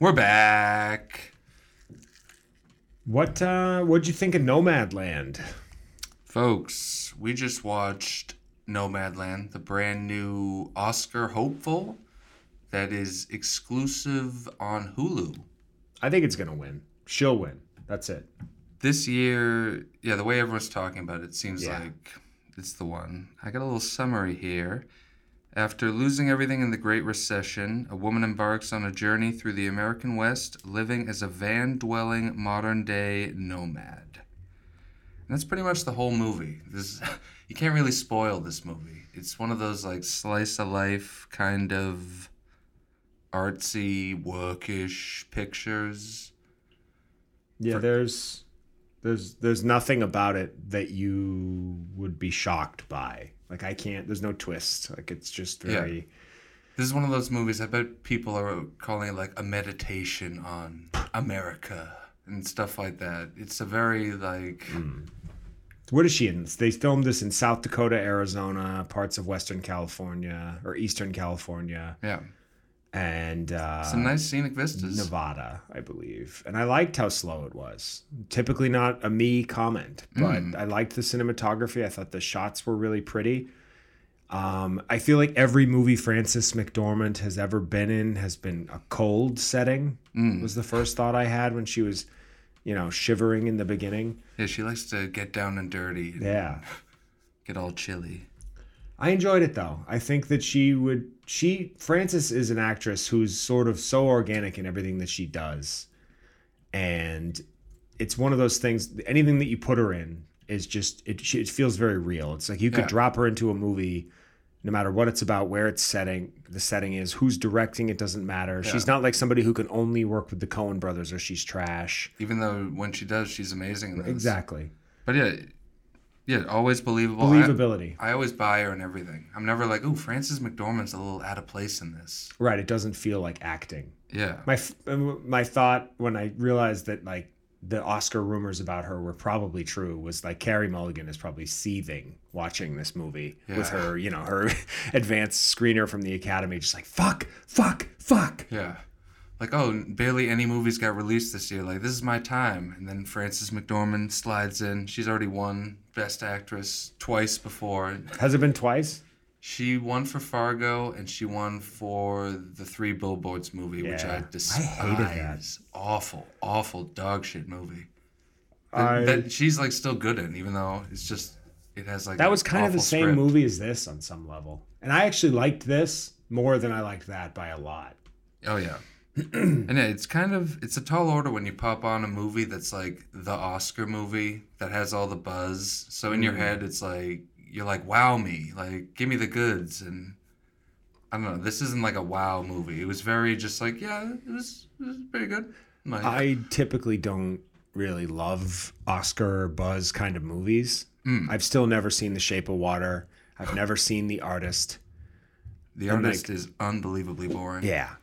We're back. What uh what'd you think of Nomadland? Folks, we just watched Nomadland, the brand new Oscar hopeful that is exclusive on Hulu. I think it's gonna win. She'll win. That's it. This year, yeah, the way everyone's talking about it, it seems Yeah. like it's the one. I got a little summary here. After losing everything in the Great Recession, a woman embarks on a journey through the American West, living as a van dwelling modern day nomad. And that's pretty much the whole movie. This you can't really spoil this movie. It's one of those like slice of life kind of artsy, workish pictures. Yeah, there's there's there's nothing about it that you would be shocked by. Like I can't there's no twist. Like it's just very This is one of those movies I bet people are calling it like a meditation on America and stuff like that. It's a very like hmm. What is she in? They filmed this in South Dakota, Arizona, parts of Western California or Eastern California, yeah. And uh, Some nice scenic vistas. Nevada, I believe. And I liked how slow it was. Typically not a me comment, but I liked the cinematography. I thought the shots were really pretty. Um, I feel like every movie Frances McDormand has ever been in has been a cold setting. Was the first thought I had when she was, you know, shivering in the beginning. Yeah, she likes to get down and dirty and Yeah. get all chilly. I enjoyed it though. I think that she would she Frances is an actress who's sort of so organic in everything that she does. And it's one of those things anything that you put her in is just it she, it feels very real. It's like you could Yeah. drop her into a movie no matter what it's about, where it's setting, the setting is, who's directing it doesn't matter. She's not like somebody who can only work with the Coen brothers or she's trash. Even though when she does, she's amazing. Exactly. But yeah, yeah, always believable. I- Believability. I, always buy her and everything. I'm never like, oh, Frances McDormand's a little out of place in this. right. It doesn't feel like acting. Yeah. my uh, my thought when I realized that like the Oscar rumors about her were probably true was like Carey Mulligan is probably seething watching this movie with her you know her advanced screener from the Academy just like fuck fuck fuck Yeah. Like, oh, barely any movies got released this year. Like, this is my time. And then Frances McDormand slides in. She's already won Best Actress twice before. has it been twice She won for Fargo and she won for the Three Billboards movie, which Yeah. I I despise. hated that. Awful, awful dog shit movie. I- that she's like still good in, even though it's just it has like that was kind of the same script. movie as this on some level and I actually liked this more than I liked that by a lot Oh yeah. And yeah, it's kind of it's a tall order when you pop on a movie that's like the Oscar movie that has all the buzz. So in Mm. your head it's like you're like wow me, like give me the goods and I don't know, this isn't like a wow movie. It was very just like yeah, it was it was pretty good. Like I typically don't really love Oscar buzz kind of movies Hmm. I've still never seen The Shape of Water I've never seen The Artist the artist like- is unbelievably boring. Yeah.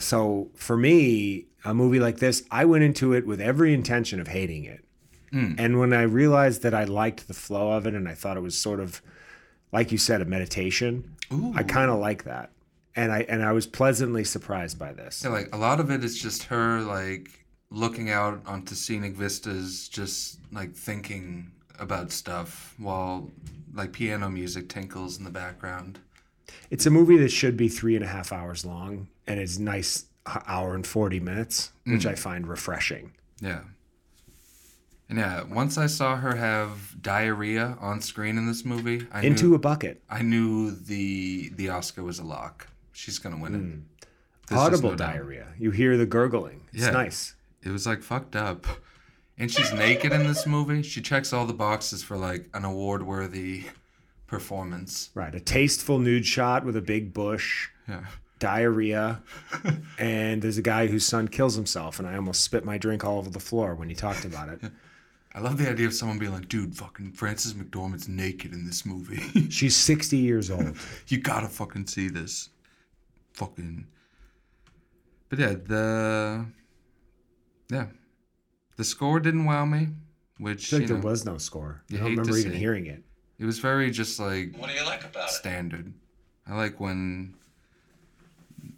So for me, a movie like this, I went into it with every intention of hating it. Hmm. And when I realized that I liked the flow of it and I thought it was sort of like you said a meditation, Ooh. I kind of like that. And I and I was pleasantly surprised by this. Yeah, like a lot of it is just her like looking out onto scenic vistas, just like thinking about stuff while like piano music tinkles in the background. It's a movie that should be three and a half hours long and it's nice hour and 40 minutes, which I mm. find refreshing. Yeah. And yeah, once I saw her have diarrhea on screen in this movie, I Into knew, a bucket. I knew the the Oscar was a lock. She's gonna win it. Hmm. There's Audible no doubt. diarrhea. You hear the gurgling. It's Yeah. nice. It was like fucked up. And she's naked in this movie. She checks all the boxes for like an award worthy performance. Right. A tasteful nude shot with a big bush, Yeah. diarrhea, and there's a guy whose son kills himself, and I almost spit my drink all over the floor when he talked about it. I love the idea of someone being like, dude, fucking Frances McDormand's naked in this movie. She's 60 years old. you gotta fucking see this. Fucking. But yeah, the. Yeah. The score didn't wow me, I which, like know, there was no score. You I don't remember even hearing it. It was very just like What do you like about it? standard. I like when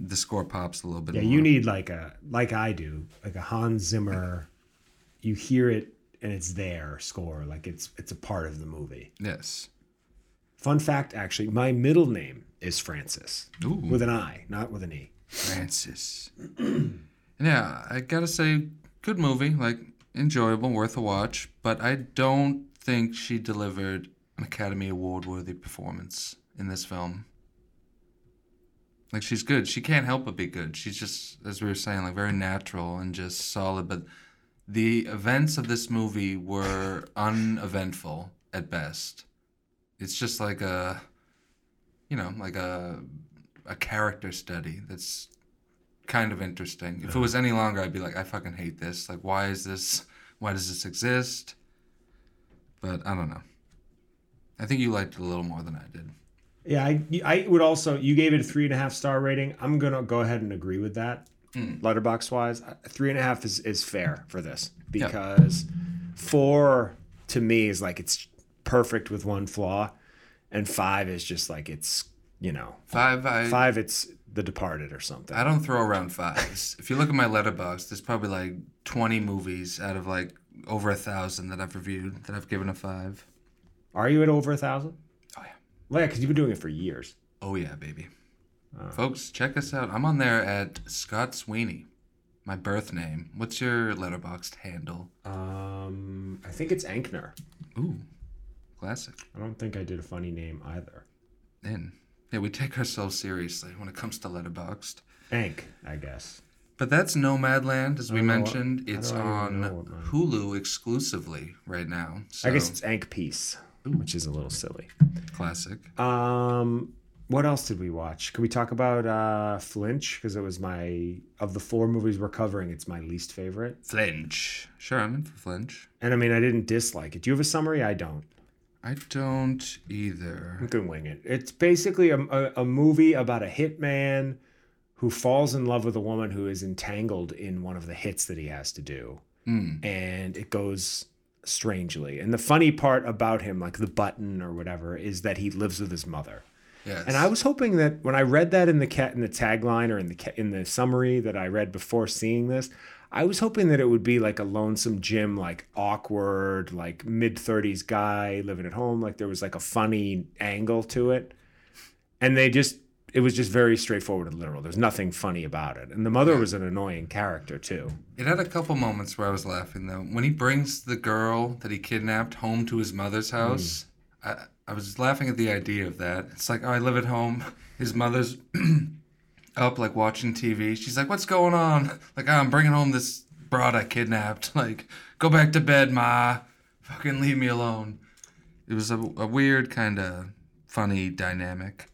the score pops a little bit Yeah, more. you need like a like I do, like a Hans Zimmer. You hear it and it's there score, like it's it's a part of the movie. Yes. Fun fact, actually, my middle name is Francis Ooh. with an I, not with an E. Francis. yeah, I gotta say, good movie. Like, enjoyable, worth a watch. But I don't think she delivered an Academy Award worthy performance in this film. Like, she's good. She can't help but be good. She's just, as we were saying, like, very natural and just solid. But the events of this movie were uneventful at best. It's just like a, you know, like a a character study that's kind of interesting. If it was any longer, I'd be like, I fucking hate this. Like, why is this? Why does this exist? But I don't know. I think you liked it a little more than I did. Yeah, I I would also you gave it a three and a half star rating. I'm gonna go ahead and agree with that. Mm. Letterboxd wise, three and a half is is fair for this because four to me is like it's perfect with one flaw, and five is just like it's you know Five, I five it's The Departed or something. I don't throw around fives. if you look at my Letterboxd, there's probably like 20 movies out of like over a thousand that I've reviewed that I've given a five. Are you at over a thousand? Oh yeah. Well, yeah, because you've been doing it for years. Oh yeah, baby. Folks, check us out. I'm on there at Scott Sweeney, my birth name. What's your Letterboxd handle? Um, I think it's Ankner. Ooh, classic. I don't think I did a funny name either. Then, Yeah, we take ourselves seriously when it comes to Letterboxd. Ank, I guess. But that's Nomadland, as we don't what- mentioned. It's on know Hulu exclusively right now. So, I guess it's Ank Piece, which is a little silly. classic. Um, what else did we watch? Can we talk about uh, Flinch? Because it was my of the four movies we're covering, it's my least favorite. Flinch. Sure, I'm in for Flinch. And I mean, I didn't dislike it. Do you have a summary? I don't. I don't either. You can wing it. It's basically a, a, a movie about a hitman who falls in love with a woman who is entangled in one of the hits that he has to do. And it goes strangely. And the funny part about him, like the button or whatever, is that he lives with his mother. Yes. And I was hoping that when I read that in the cat in the tagline or in the in the summary that I read before seeing this, I was hoping that it would be like a lonesome Jim, like awkward, like mid thirties guy living at home. Like there was like a funny angle to it, and they just it was just very straightforward and literal. There's nothing funny about it, and the mother was an annoying character too. It had a couple moments where I was laughing though. When he brings the girl that he kidnapped home to his mother's mm. house, I, I was laughing at the idea of that. It's like, oh, I live at home. His mother's up, like watching TV. She's like, "What's going on?" Like, oh, I'm bringing home this broad I kidnapped. Like, go back to bed, ma. Fucking leave me alone. It was a, a weird kind of funny dynamic.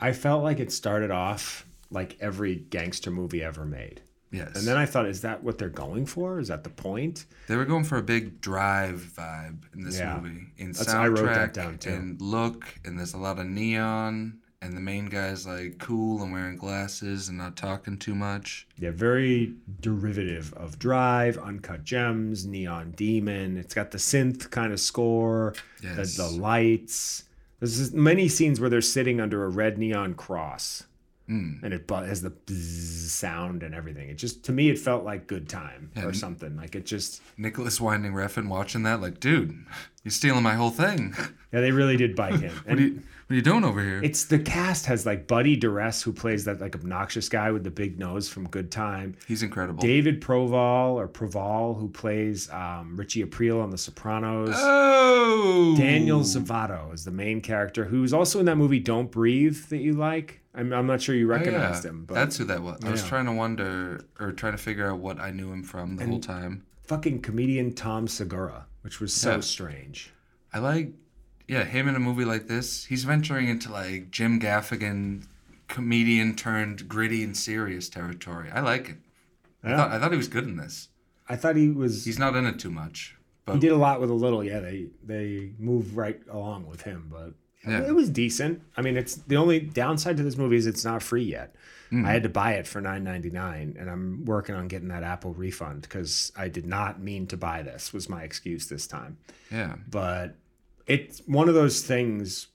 I felt like it started off like every gangster movie ever made. Yes. And then I thought, is that what they're going for? Is that the point? They were going for a big drive vibe in this Yeah. movie. In That's- soundtrack I wrote that down, too. and look, and there's a lot of neon, and the main guy's like cool and wearing glasses and not talking too much. Yeah, very derivative of Drive, Uncut Gems, Neon Demon. It's got the synth kind of score, Yes. the, the lights. There's many scenes where they're sitting under a red neon cross, Mm. and it has the sound and everything. It just to me, it felt like good time Yeah. or something. Like it just Nicolas Winding Refn watching that, like, dude, You're stealing my whole thing. Yeah, they really did bite him. you, what are you doing over here? It's the cast has like Buddy Duress who plays that like obnoxious guy with the big nose from Good Time. He's incredible. David Proval or Proval who plays um, Richie Aprile on The Sopranos. oh! Daniel Zovatto is the main character who's also in that movie Don't Breathe that you like. I'm, I'm not sure you Oh, recognized yeah. him, but That's who that was. I was Yeah. trying to wonder or trying to figure out what I knew him from the whole time. fucking comedian Tom Segura, which was so Yeah. strange. I like, yeah, him in a movie like this. He's venturing into like Jim Gaffigan, comedian turned gritty and serious territory. I like it. I, thought, I thought he was good in this. I thought he was. He's not in it too much, but he did a lot with a little. Yeah, they they move right along with him, but Yeah. it was decent. I mean, it's the only downside to this movie is it's not free yet. Mm-hmm. I had to buy it for nine ninety nine, and I'm working on getting that Apple refund because I did not mean to buy this. Was my excuse this time. yeah, but it's one of those things.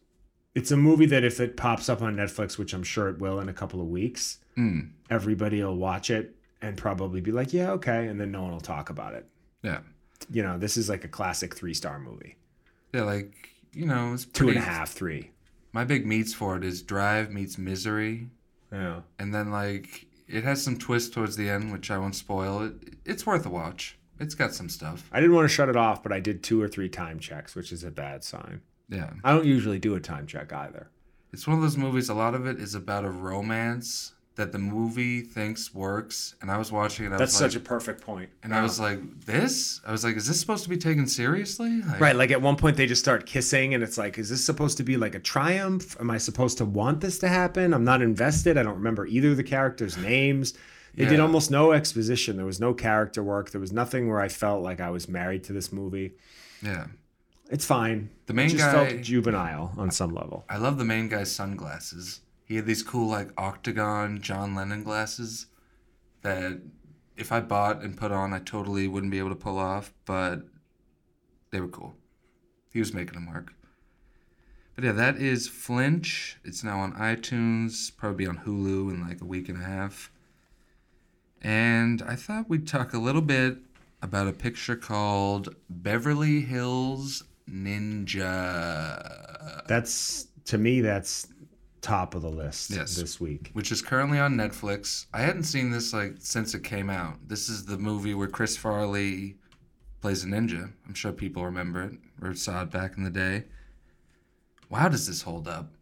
It's a movie that if it pops up on Netflix, which I'm sure it will in a couple of weeks, Mm. everybody will watch it and probably be like, "Yeah, okay," and then no one will talk about it. yeah, You know, this is like a classic three star movie, yeah. Like you know, it's two pretty, and a half, three. My big meets for it is Drive meets Misery, Yeah, and then like it has some twist towards the end, which I won't spoil. It it's worth a watch. It's got some stuff. I didn't want to shut it off, but I did two or three time checks, which is a bad sign. Yeah. I don't usually do a time check either. It's one of those movies, a lot of it is about a romance that the movie thinks works. And I was watching it, I That's was like, such a perfect point. and I was like, this? I was like, is this supposed to be taken seriously? Like, Right, like at one point they just start kissing, and it's like, is this supposed to be like a triumph? Am I supposed to want this to happen? I'm not invested. I don't remember either of the characters' names. They did almost no exposition. There was no character work. There was nothing where I felt like I was married to this movie. Yeah. It's fine. The main it just guy- felt juvenile on some level. I love the main guy's sunglasses. He had these cool, like, octagon John Lennon glasses that if I bought and put on, I totally wouldn't be able to pull off, but they were cool. He was making them work. But yeah, that is Flinch. It's now on iTunes, probably be on Hulu in like a week and a half. And I thought we'd talk a little bit about a picture called Beverly Hills Ninja. That's to me, that's top of the list Yes. this week. which is currently on Netflix. I hadn't seen this like since it came out. This is the movie where Chris Farley plays a ninja. I'm sure people remember it or saw it back in the day. Wow, does this hold up?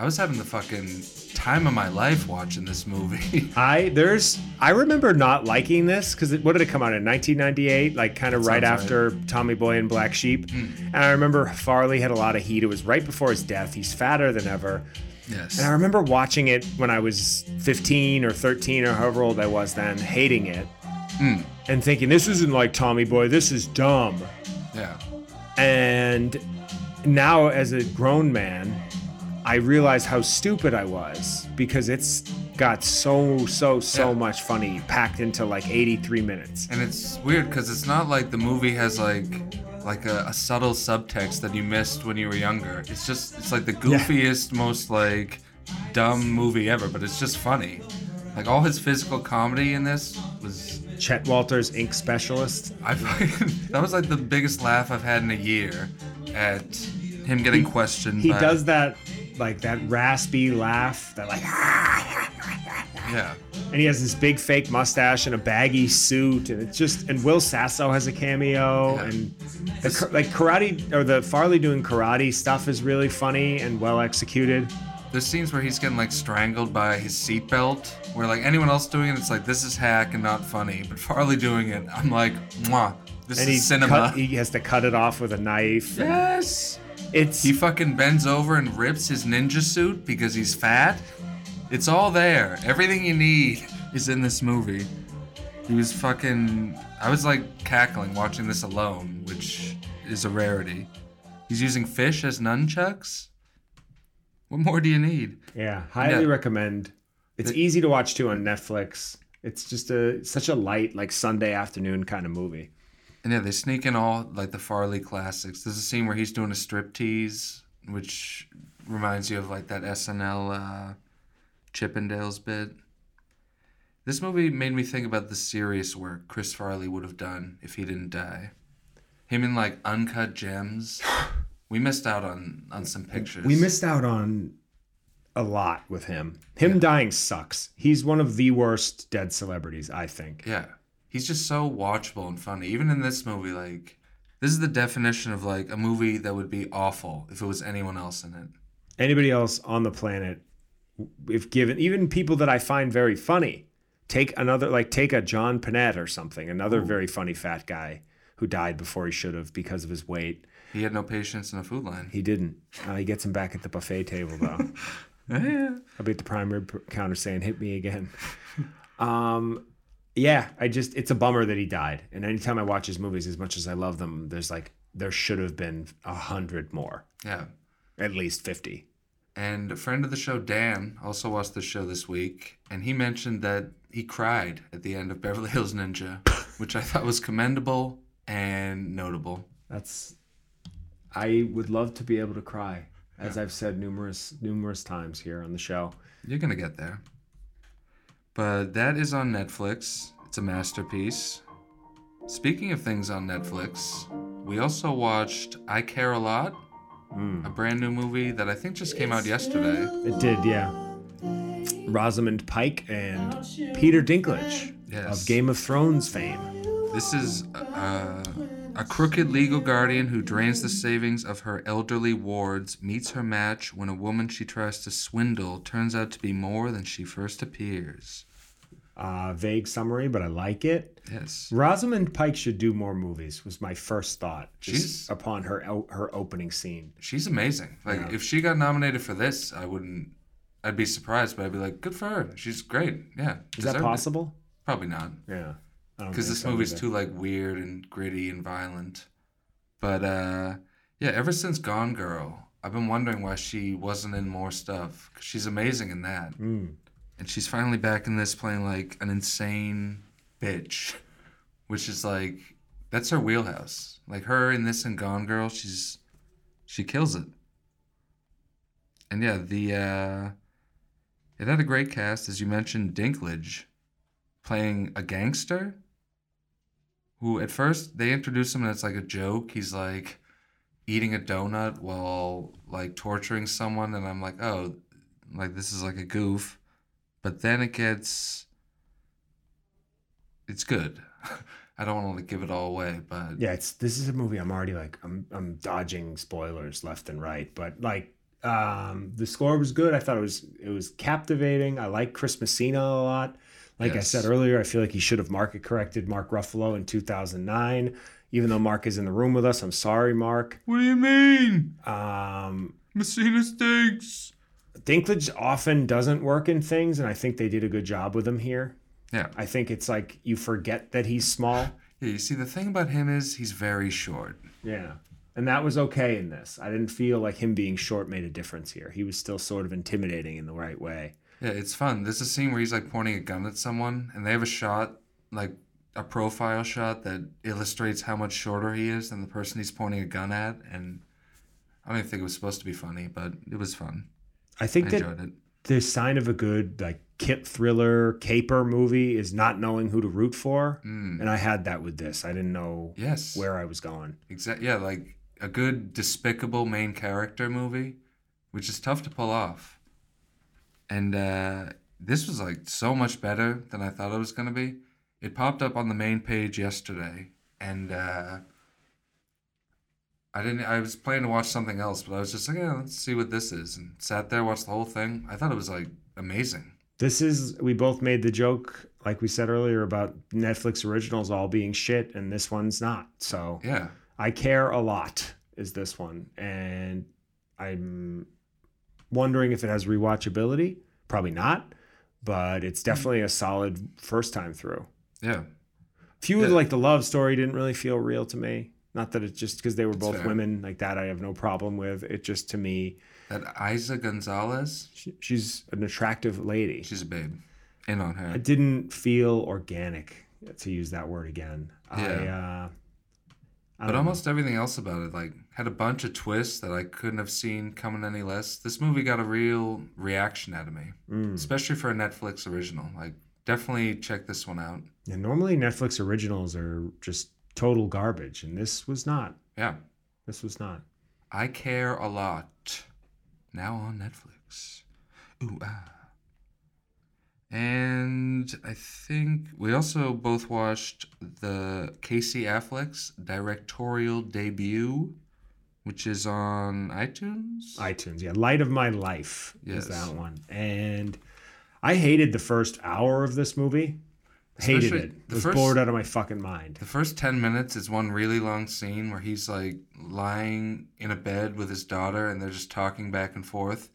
I was having the fucking time of my life watching this movie. I there's I remember not liking this because what did it come out in 1998? Like kind of right after Tommy Boy and Black Sheep. Hmm. And I remember Farley had a lot of heat. It was right before his death. He's fatter than ever. yes. And I remember watching it when I was 15 or 13 or however old I was then, hating it. Hmm. And thinking, this isn't like Tommy Boy, this is dumb. Yeah. And now, as a grown man, I realized how stupid I was because it's got so, so, so Yeah. much funny packed into like 83 minutes. And it's weird because it's not like the movie has like like a, a subtle subtext that you missed when you were younger. It's just it's like the goofiest, most like dumb movie ever, but it's just funny. Like all his physical comedy in this was Chet Walters, ink specialist. I fucking, that was like the biggest laugh I've had in a year at him getting questioned. He by- does that, like that raspy laugh, that like, Yeah. and he has this big fake mustache and a baggy suit, and it's just, and Will Sasso has a cameo, Yeah. and the, like karate or the Farley doing karate stuff is really funny and well executed. There's scenes where he's getting like strangled by his seatbelt, where like anyone else doing it, it's like this is hack and not funny. But Farley doing it, I'm like, mwah, this And he cinema. cut, he has to cut it off with a knife. yes. It's He fucking bends over and rips his ninja suit because he's fat. It's all there. Everything you need is in this movie. He was fucking. I was like cackling watching this alone, which is a rarity. He's using fish as nunchucks. What more do you need? Yeah, highly Yeah. recommend. It's easy to watch too on Netflix. It's just a such a light like Sunday afternoon kind of movie. And yeah, they sneak in all like the Farley classics. There's a scene where he's doing a striptease, which reminds you of like that SNL uh, Chippendales bit. This movie made me think about the serious work Chris Farley would have done if he didn't die. Him in like uncut gems. We missed out on on some pictures. We missed out on a lot with him. Him dying sucks. He's one of the worst dead celebrities, I think. Yeah. He's just so watchable and funny. Even in this movie, like this is the definition of like a movie that would be awful if it was anyone else in it. Anybody else on the planet, if given, even people that I find very funny, take another, like take a John Pinette or something, another very funny fat guy who died before he should have because of his weight. He had no patience in a food line. He didn't. Uh, he gets him back at the buffet table though. Yeah. I'll be at the prime rib counter saying, "Hit me again." um, yeah, I just it's a bummer that he died. And anytime I watch his movies, as much as I love them, there's like there should have been a hundred more, Yeah. at least fifty. And a friend of the show, Dan, also watched the show this week, and he mentioned that he cried at the end of Beverly Hills Ninja, which I thought was commendable and notable. That's. I would love to be able to cry, as I've said numerous numerous times here on the show. You're gonna get there. But that is on Netflix. It's a masterpiece. Speaking of things on Netflix, we also watched I Care a Lot, a brand new movie that I think just came out yesterday. It did, yeah. Rosamund Pike and Peter Dinklage Yes. of Game of Thrones fame. This is uh, a crooked legal guardian who drains the savings of her elderly wards, meets her match when a woman she tries to swindle turns out to be more than she first appears. Uh, vague summary, but I like it. Yes. Rosamund Pike should do more movies. Was my first thought She's- upon her her opening scene. She's amazing. Like, Yeah. if she got nominated for this, I wouldn't. I'd be surprised, but I'd be like, good for her. She's great. Yeah. Is that deserved it. possible? Probably not. Yeah, because this so movie's either. too like weird and gritty and violent. But uh, yeah, ever since Gone Girl, I've been wondering why she wasn't in more stuff. 'Cause she's amazing in that, Mm. and she's finally back in this playing like an insane bitch, which is like that's her wheelhouse. Like her in this and Gone Girl, she's she kills it. And yeah, the uh, it had a great cast, as you mentioned, Dinklage playing a gangster who at first they introduce him and it's like a joke. He's like eating a donut while like torturing someone and I'm like, "Oh, like this is like a goof." But then it gets it's good. I don't want to give it all away, but Yeah, it's this is a movie I'm already like I'm I'm dodging spoilers left and right, but like um the score was good. I thought it was it was captivating. I like Chris Messina a lot. Like I said earlier, I feel like he should have market corrected Mark Ruffalo in 2009. Even though Mark is in the room with us, I'm sorry, Mark. What do you mean? Um, Messina stinks. Dinklage often doesn't work in things, and I think they did a good job with him here. Yeah. I think it's like you forget that he's small. Yeah, you see the thing about him is he's very short. Yeah. And that was okay in this. I didn't feel like him being short made a difference here. He was still sort of intimidating in the right way. Yeah, it's fun. There's a scene where he's like pointing a gun at someone, and they have a shot, like a profile shot that illustrates how much shorter he is than the person he's pointing a gun at. And I don't even think it was supposed to be funny, but it was fun. I I think that it. the sign of a good like kit thriller caper movie is not knowing who to root for. Mm. And I had that with this. I didn't know Yes. where I was going. Exactly. Yeah, like a good despicable main character movie, which is tough to pull off. And uh, this was like so much better than I thought it was gonna be. It popped up on the main page yesterday, and uh, I didn't. I was planning to watch something else, but I was just like, yeah, let's see what this is, and sat there, watched the whole thing. I thought it was like amazing. This is we both made the joke like we said earlier about Netflix originals all being shit and this one's not. So Yeah, I care a lot is this one and I'm wondering if it has rewatchability. Probably not, but it's definitely a solid first time through. yeah, Few of like the love story didn't really feel real to me. Not that it's just because they were That's both fair. women like that. I have no problem with it. Just to me, that Eiza González, she, she's an attractive lady. she's a babe. In on her. It didn't feel organic to use that word again. I, Yeah. uh, I But don't know. almost everything else about it, like, had a bunch of twists that I couldn't have seen coming any less. This movie got a real reaction out of me, Mm. especially for a Netflix original. Like, definitely check this one out. And normally Netflix originals are just total garbage, and this was not. Yeah. This was not. I Care a Lot. Now on Netflix. Ooh, ah. And I think we also both watched the Casey Affleck's directorial debut, which is on iTunes. iTunes, yeah. Light of My Life Yes. is that one. And I hated the first hour of this movie. Hated Especially it. the Was first- bored out of my fucking mind. The first 10 minutes is one really long scene where he's like lying in a bed with his daughter and they're just talking back and forth.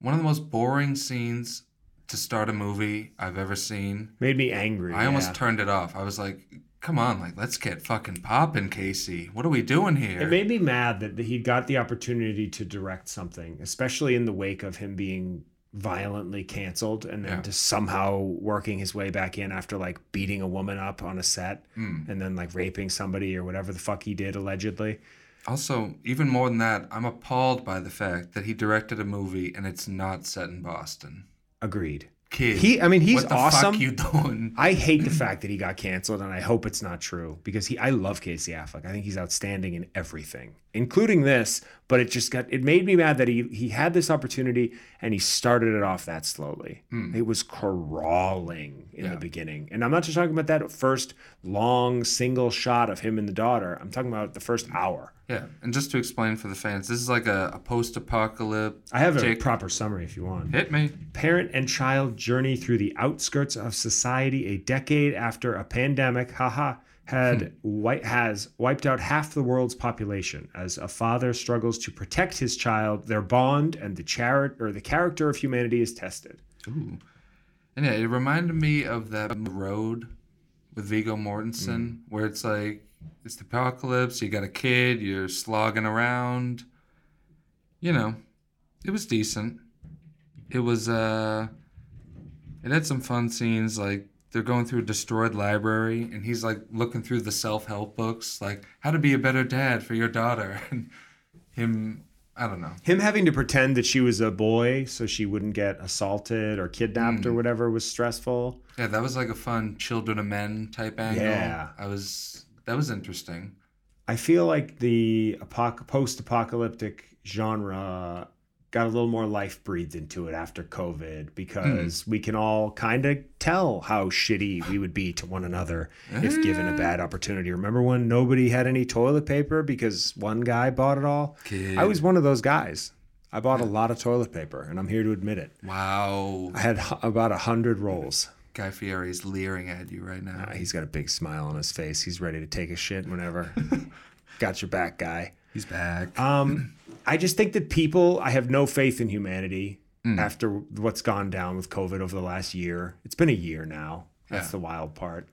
One of the most boring scenes to start a movie I've ever seen. Made me angry. I almost turned it off. I was like, come on, like, let's get fucking popping, Casey. What are we doing here? It made me mad that he got the opportunity to direct something, especially in the wake of him being violently canceled and then Yeah. just somehow working his way back in after like beating a woman up on a set Hmm. and then like raping somebody or whatever the fuck he did allegedly. also, even more than that, I'm appalled by the fact that he directed a movie and it's not set in Boston. Agreed. Kid. He I mean he's what the awesome. fuck you doing? I hate the fact that he got canceled, and I hope it's not true because he. I love Casey Affleck. I think he's outstanding in everything, including this. But it just got. It made me mad that he he had this opportunity and he started it off that slowly. Hmm. It was crawling in Yeah. the beginning, and I'm not just talking about that first long single shot of him and the daughter. I'm talking about the first hour. Yeah, and just to explain for the fans, this is like a, a post-apocalypse. I have a Jake- proper summary if you want. Hit me. Parent and child journey through the outskirts of society a decade after a pandemic, haha, had hmm. wi- has wiped out half the world's population as a father struggles to protect his child, their bond and the chari- or the character of humanity is tested. Ooh. And yeah, it reminded me of that road with Viggo Mortensen, hmm. where it's like it's the apocalypse. You got a kid. You're slogging around. You know, it was decent. It was. uh It had some fun scenes. Like they're going through a destroyed library, and he's like looking through the self-help books, like how to be a better dad for your daughter, and him. I don't know. Him having to pretend that she was a boy so she wouldn't get assaulted or kidnapped or whatever was stressful. Yeah, that was like a fun children of men type angle. Yeah. I was that was interesting. I feel like the apoc- post-apocalyptic genre got a little more life breathed into it after COVID because hmm. we can all kind of tell how shitty we would be to one another if given a bad opportunity. Remember when nobody had any toilet paper because one guy bought it all? Kid. I was one of those guys. I bought a lot of toilet paper, and I'm here to admit it. Wow. I had h- about a hundred rolls. Guy Fieri's leering at you right now. Uh, he's got a big smile on his face. He's ready to take a shit whenever. got your back, guy. He's back. Um, I just think that people, I have no faith in humanity after what's gone down with COVID over the last year. It's been a year now. That's Yeah. the wild part.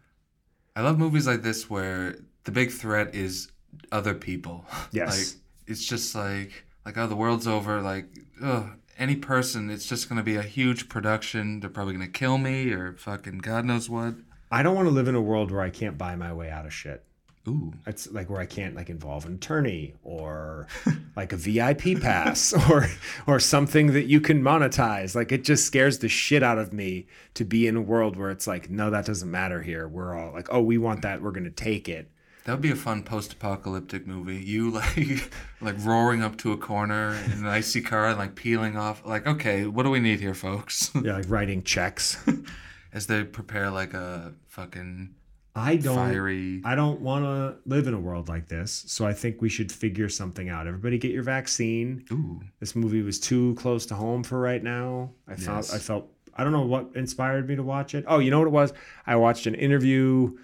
I love movies like this where the big threat is other people. Yes. like it's just like like oh the world's over. Like ugh, any person, it's just gonna be a huge production. They're probably gonna kill me or fucking God knows what. I don't want to live in a world where I can't buy my way out of shit. Ooh. It's like where I can't like involve an attorney or like a VIP pass or or something that you can monetize. Like it just scares the shit out of me to be in a world where it's like, no, that doesn't matter here. We're all like, oh, we want that, we're gonna take it. That would be a fun post-apocalyptic movie. You like like roaring up to a corner in an icy car and like peeling off. Like, okay, what do we need here, folks? Yeah, like writing checks. As they prepare like a fucking I don't fiery. I don't want to live in a world like this. So I think we should figure something out. Everybody get your vaccine. Ooh. This movie was too close to home for right now. I felt Yes. I felt I don't know what inspired me to watch it. Oh, you know what it was? I watched an interview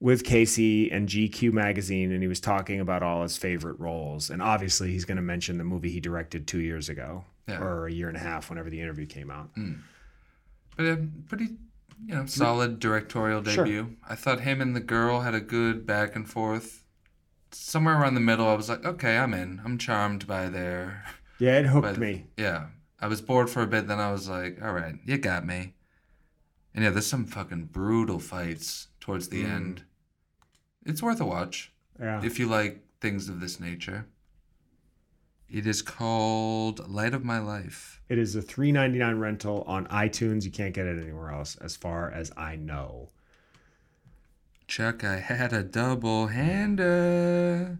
with Casey and GQ magazine and he was talking about all his favorite roles. And obviously he's going to mention the movie he directed 2 years ago Yeah. or a year and a half whenever the interview came out. But a pretty, you know, solid directorial Sure. debut. I thought him and the girl had a good back and forth. Somewhere around the middle, I was like, okay, I'm in. I'm charmed by their. Yeah, it hooked But- me. Yeah. I was bored for a bit, then I was like, all right, you got me. And yeah, there's some fucking brutal fights towards the Mm. end. It's worth a watch Yeah. if you like things of this nature. It is called Light of My Life. It is a three ninety nine rental on iTunes. You can't get it anywhere else, as far as I know. Chuck, I had a double hander.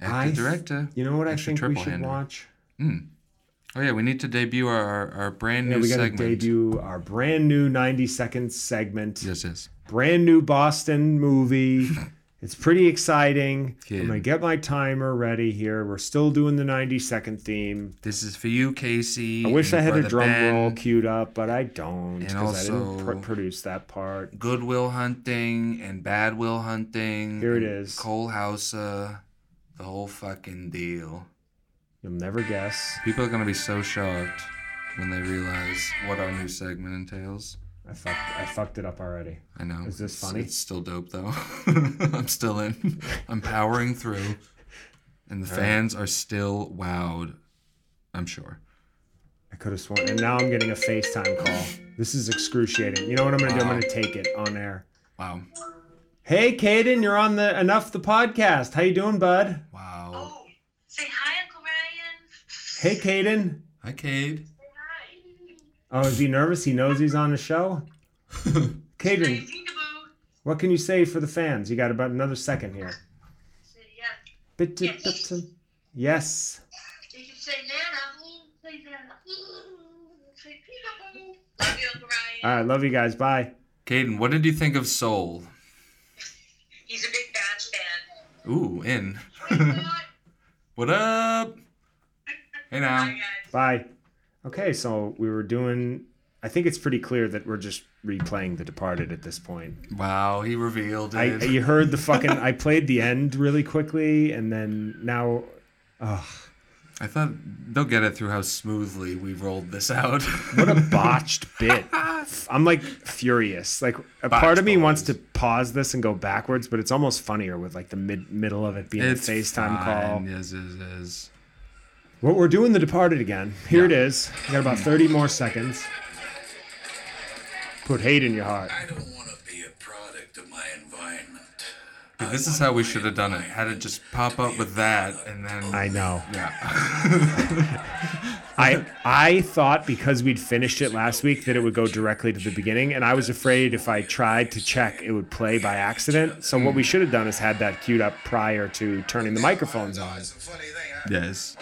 Actor th- director. You know what I think we triple should hander. watch? Hmm. Oh yeah, we need to debut our our, our brand Yeah, new we got to debut our brand new 90 second segment. Yes, yes. Brand new Boston movie. it's pretty exciting. Kid. I'm going to get my timer ready here. We're still doing the 90 second theme. This is for you, Casey. I wish I had a drum Ben. roll queued up, but I don't because I didn't pr- produce that part. Good Will Hunting and Bad Will Hunting. Here it is. Cole Hauser. The whole fucking deal. You'll never guess. People are gonna be so shocked when they realize what our new segment entails. I fucked, I fucked it up already. I know. Is this funny? It's still dope though. I'm still in. I'm powering through. And the fans are still wowed. I'm sure. I could have sworn. And now I'm getting a FaceTime call. This is excruciating. You know what I'm going to do? I'm going to take it on air. Wow. Hey, Caden, you're on the Enough the podcast. How you doing, bud? Wow. Oh, say hi, Uncle Ryan. Hey, Caden. Hi, Cade. Say hi. Oh, is he nervous? He knows he's on the show? Caden, Say what can you say for the fans? You got about another second here. Say yes. Bit- bit- Yes. Yes. You can say Nana. Say Nana. Say peekaboo. Love you, Uncle Ryan. All right. Love you guys. Bye. Caden, what did you think of Soul? He's a big Bats fan. Ooh, in. What up? Hey now. guys. Bye. Okay, so we were doing. I think it's pretty clear that we're just replaying The Departed at this point. Wow, he revealed I it. you heard the fucking. I played the end really quickly, and then now. Ugh, I thought they'll get it through how smoothly we rolled this out. what a botched bit! I'm like furious. Like a part of me Botched wants to pause this and go backwards, but it's almost funnier with like the mid middle of it being it's a FaceTime call. fine. Yes, yes, yes. Well, we're doing The Departed again. Here it Yeah. is. We got about 30 more seconds. Put hate in your heart. I don't want to be a product of my environment. Dude, this is how we should have done it. Had it just pop up with that, and then I know. yeah. I I thought because we'd finished it last week that it would go directly to the beginning, and I was afraid if I tried to check, it would play by accident. So what we hmm. should have done is had that queued up prior to turning the microphones on. It's a funny thing, huh? yes.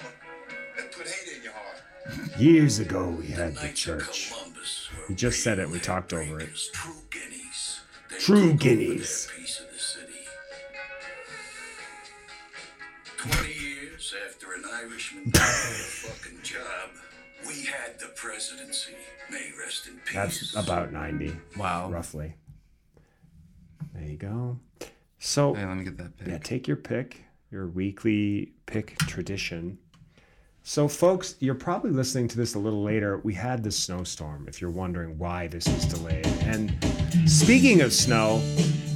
Years ago, we had the church. Columbus We just said it. We talked over it. True guineas. True guineas. their piece of the city. Twenty years after an Irishman got a fucking job, we had the presidency. May rest in peace. That's about 90, Wow. roughly. There you go. So Hey, let me get that pic. Yeah, take your pick, your weekly pick tradition. So, folks, you're probably listening to this a little later. We had this snowstorm, if you're wondering why this was delayed. And speaking of snow,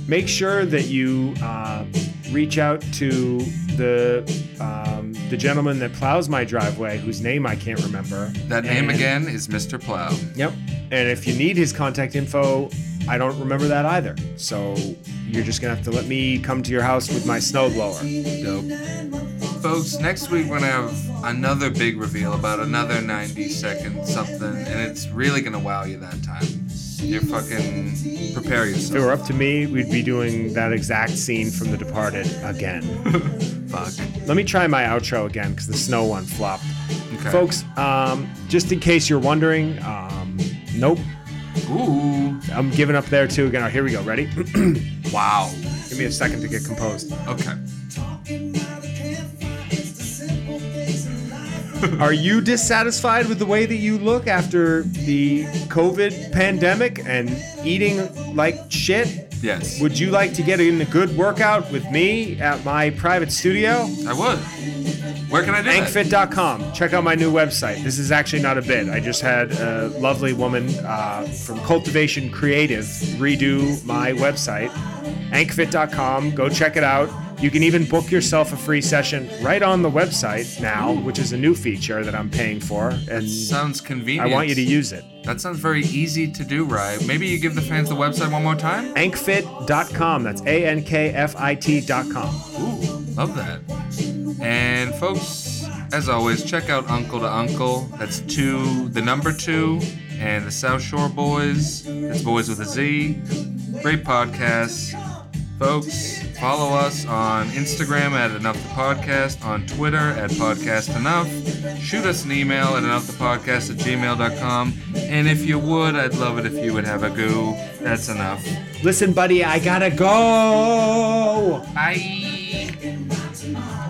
make sure that you uh, reach out to the um, the gentleman that plows my driveway, whose name I can't remember. That name And- again is Mr. Plow. Yep. And if you need his contact info, I don't remember that either. So you're just gonna have to let me come to your house with my snowblower. Dope. Folks, next week we're gonna have another big reveal about another 90 second something, and it's really gonna wow you that time. You're fucking prepare yourself. If it were up to me, we'd be doing that exact scene from The Departed again. Fuck. Let me try my outro again because the snow one flopped. Okay. Folks, um, just in case you're wondering, um, nope, Ooh. I'm giving up there too. Again, here we go. Ready? Wow. Give me a second to get composed. Okay. Are you dissatisfied with the way that you look after the COVID pandemic and eating like shit? Yes. Would you like to get in a good workout with me at my private studio? I would. Where can I do that? Ankfit.com. Check out my new website. This is actually not a bit. I just had a lovely woman uh, from Cultivation Creative redo my website. Ankfit.com. Go check it out. You can even book yourself a free session right on the website now, which is a new feature that I'm paying for, and Sounds convenient. I want you to use it. That sounds very easy to do, right? Maybe you give the fans the website one more time? Ankfit.com. That's A N K F I T.com. Ooh, love that. And folks, as always, check out Uncle to Uncle. That's two, the number two, and the South Shore Boys. That's Boys with a Z. Great podcast. Folks, follow us on Instagram at Enough the Podcast, on Twitter at Podcast Enough. Shoot us an email at enoughthepodcast at gmail.com. And if you would, I'd love it if you would have a goo. That's enough. Listen, buddy, I gotta go. Bye.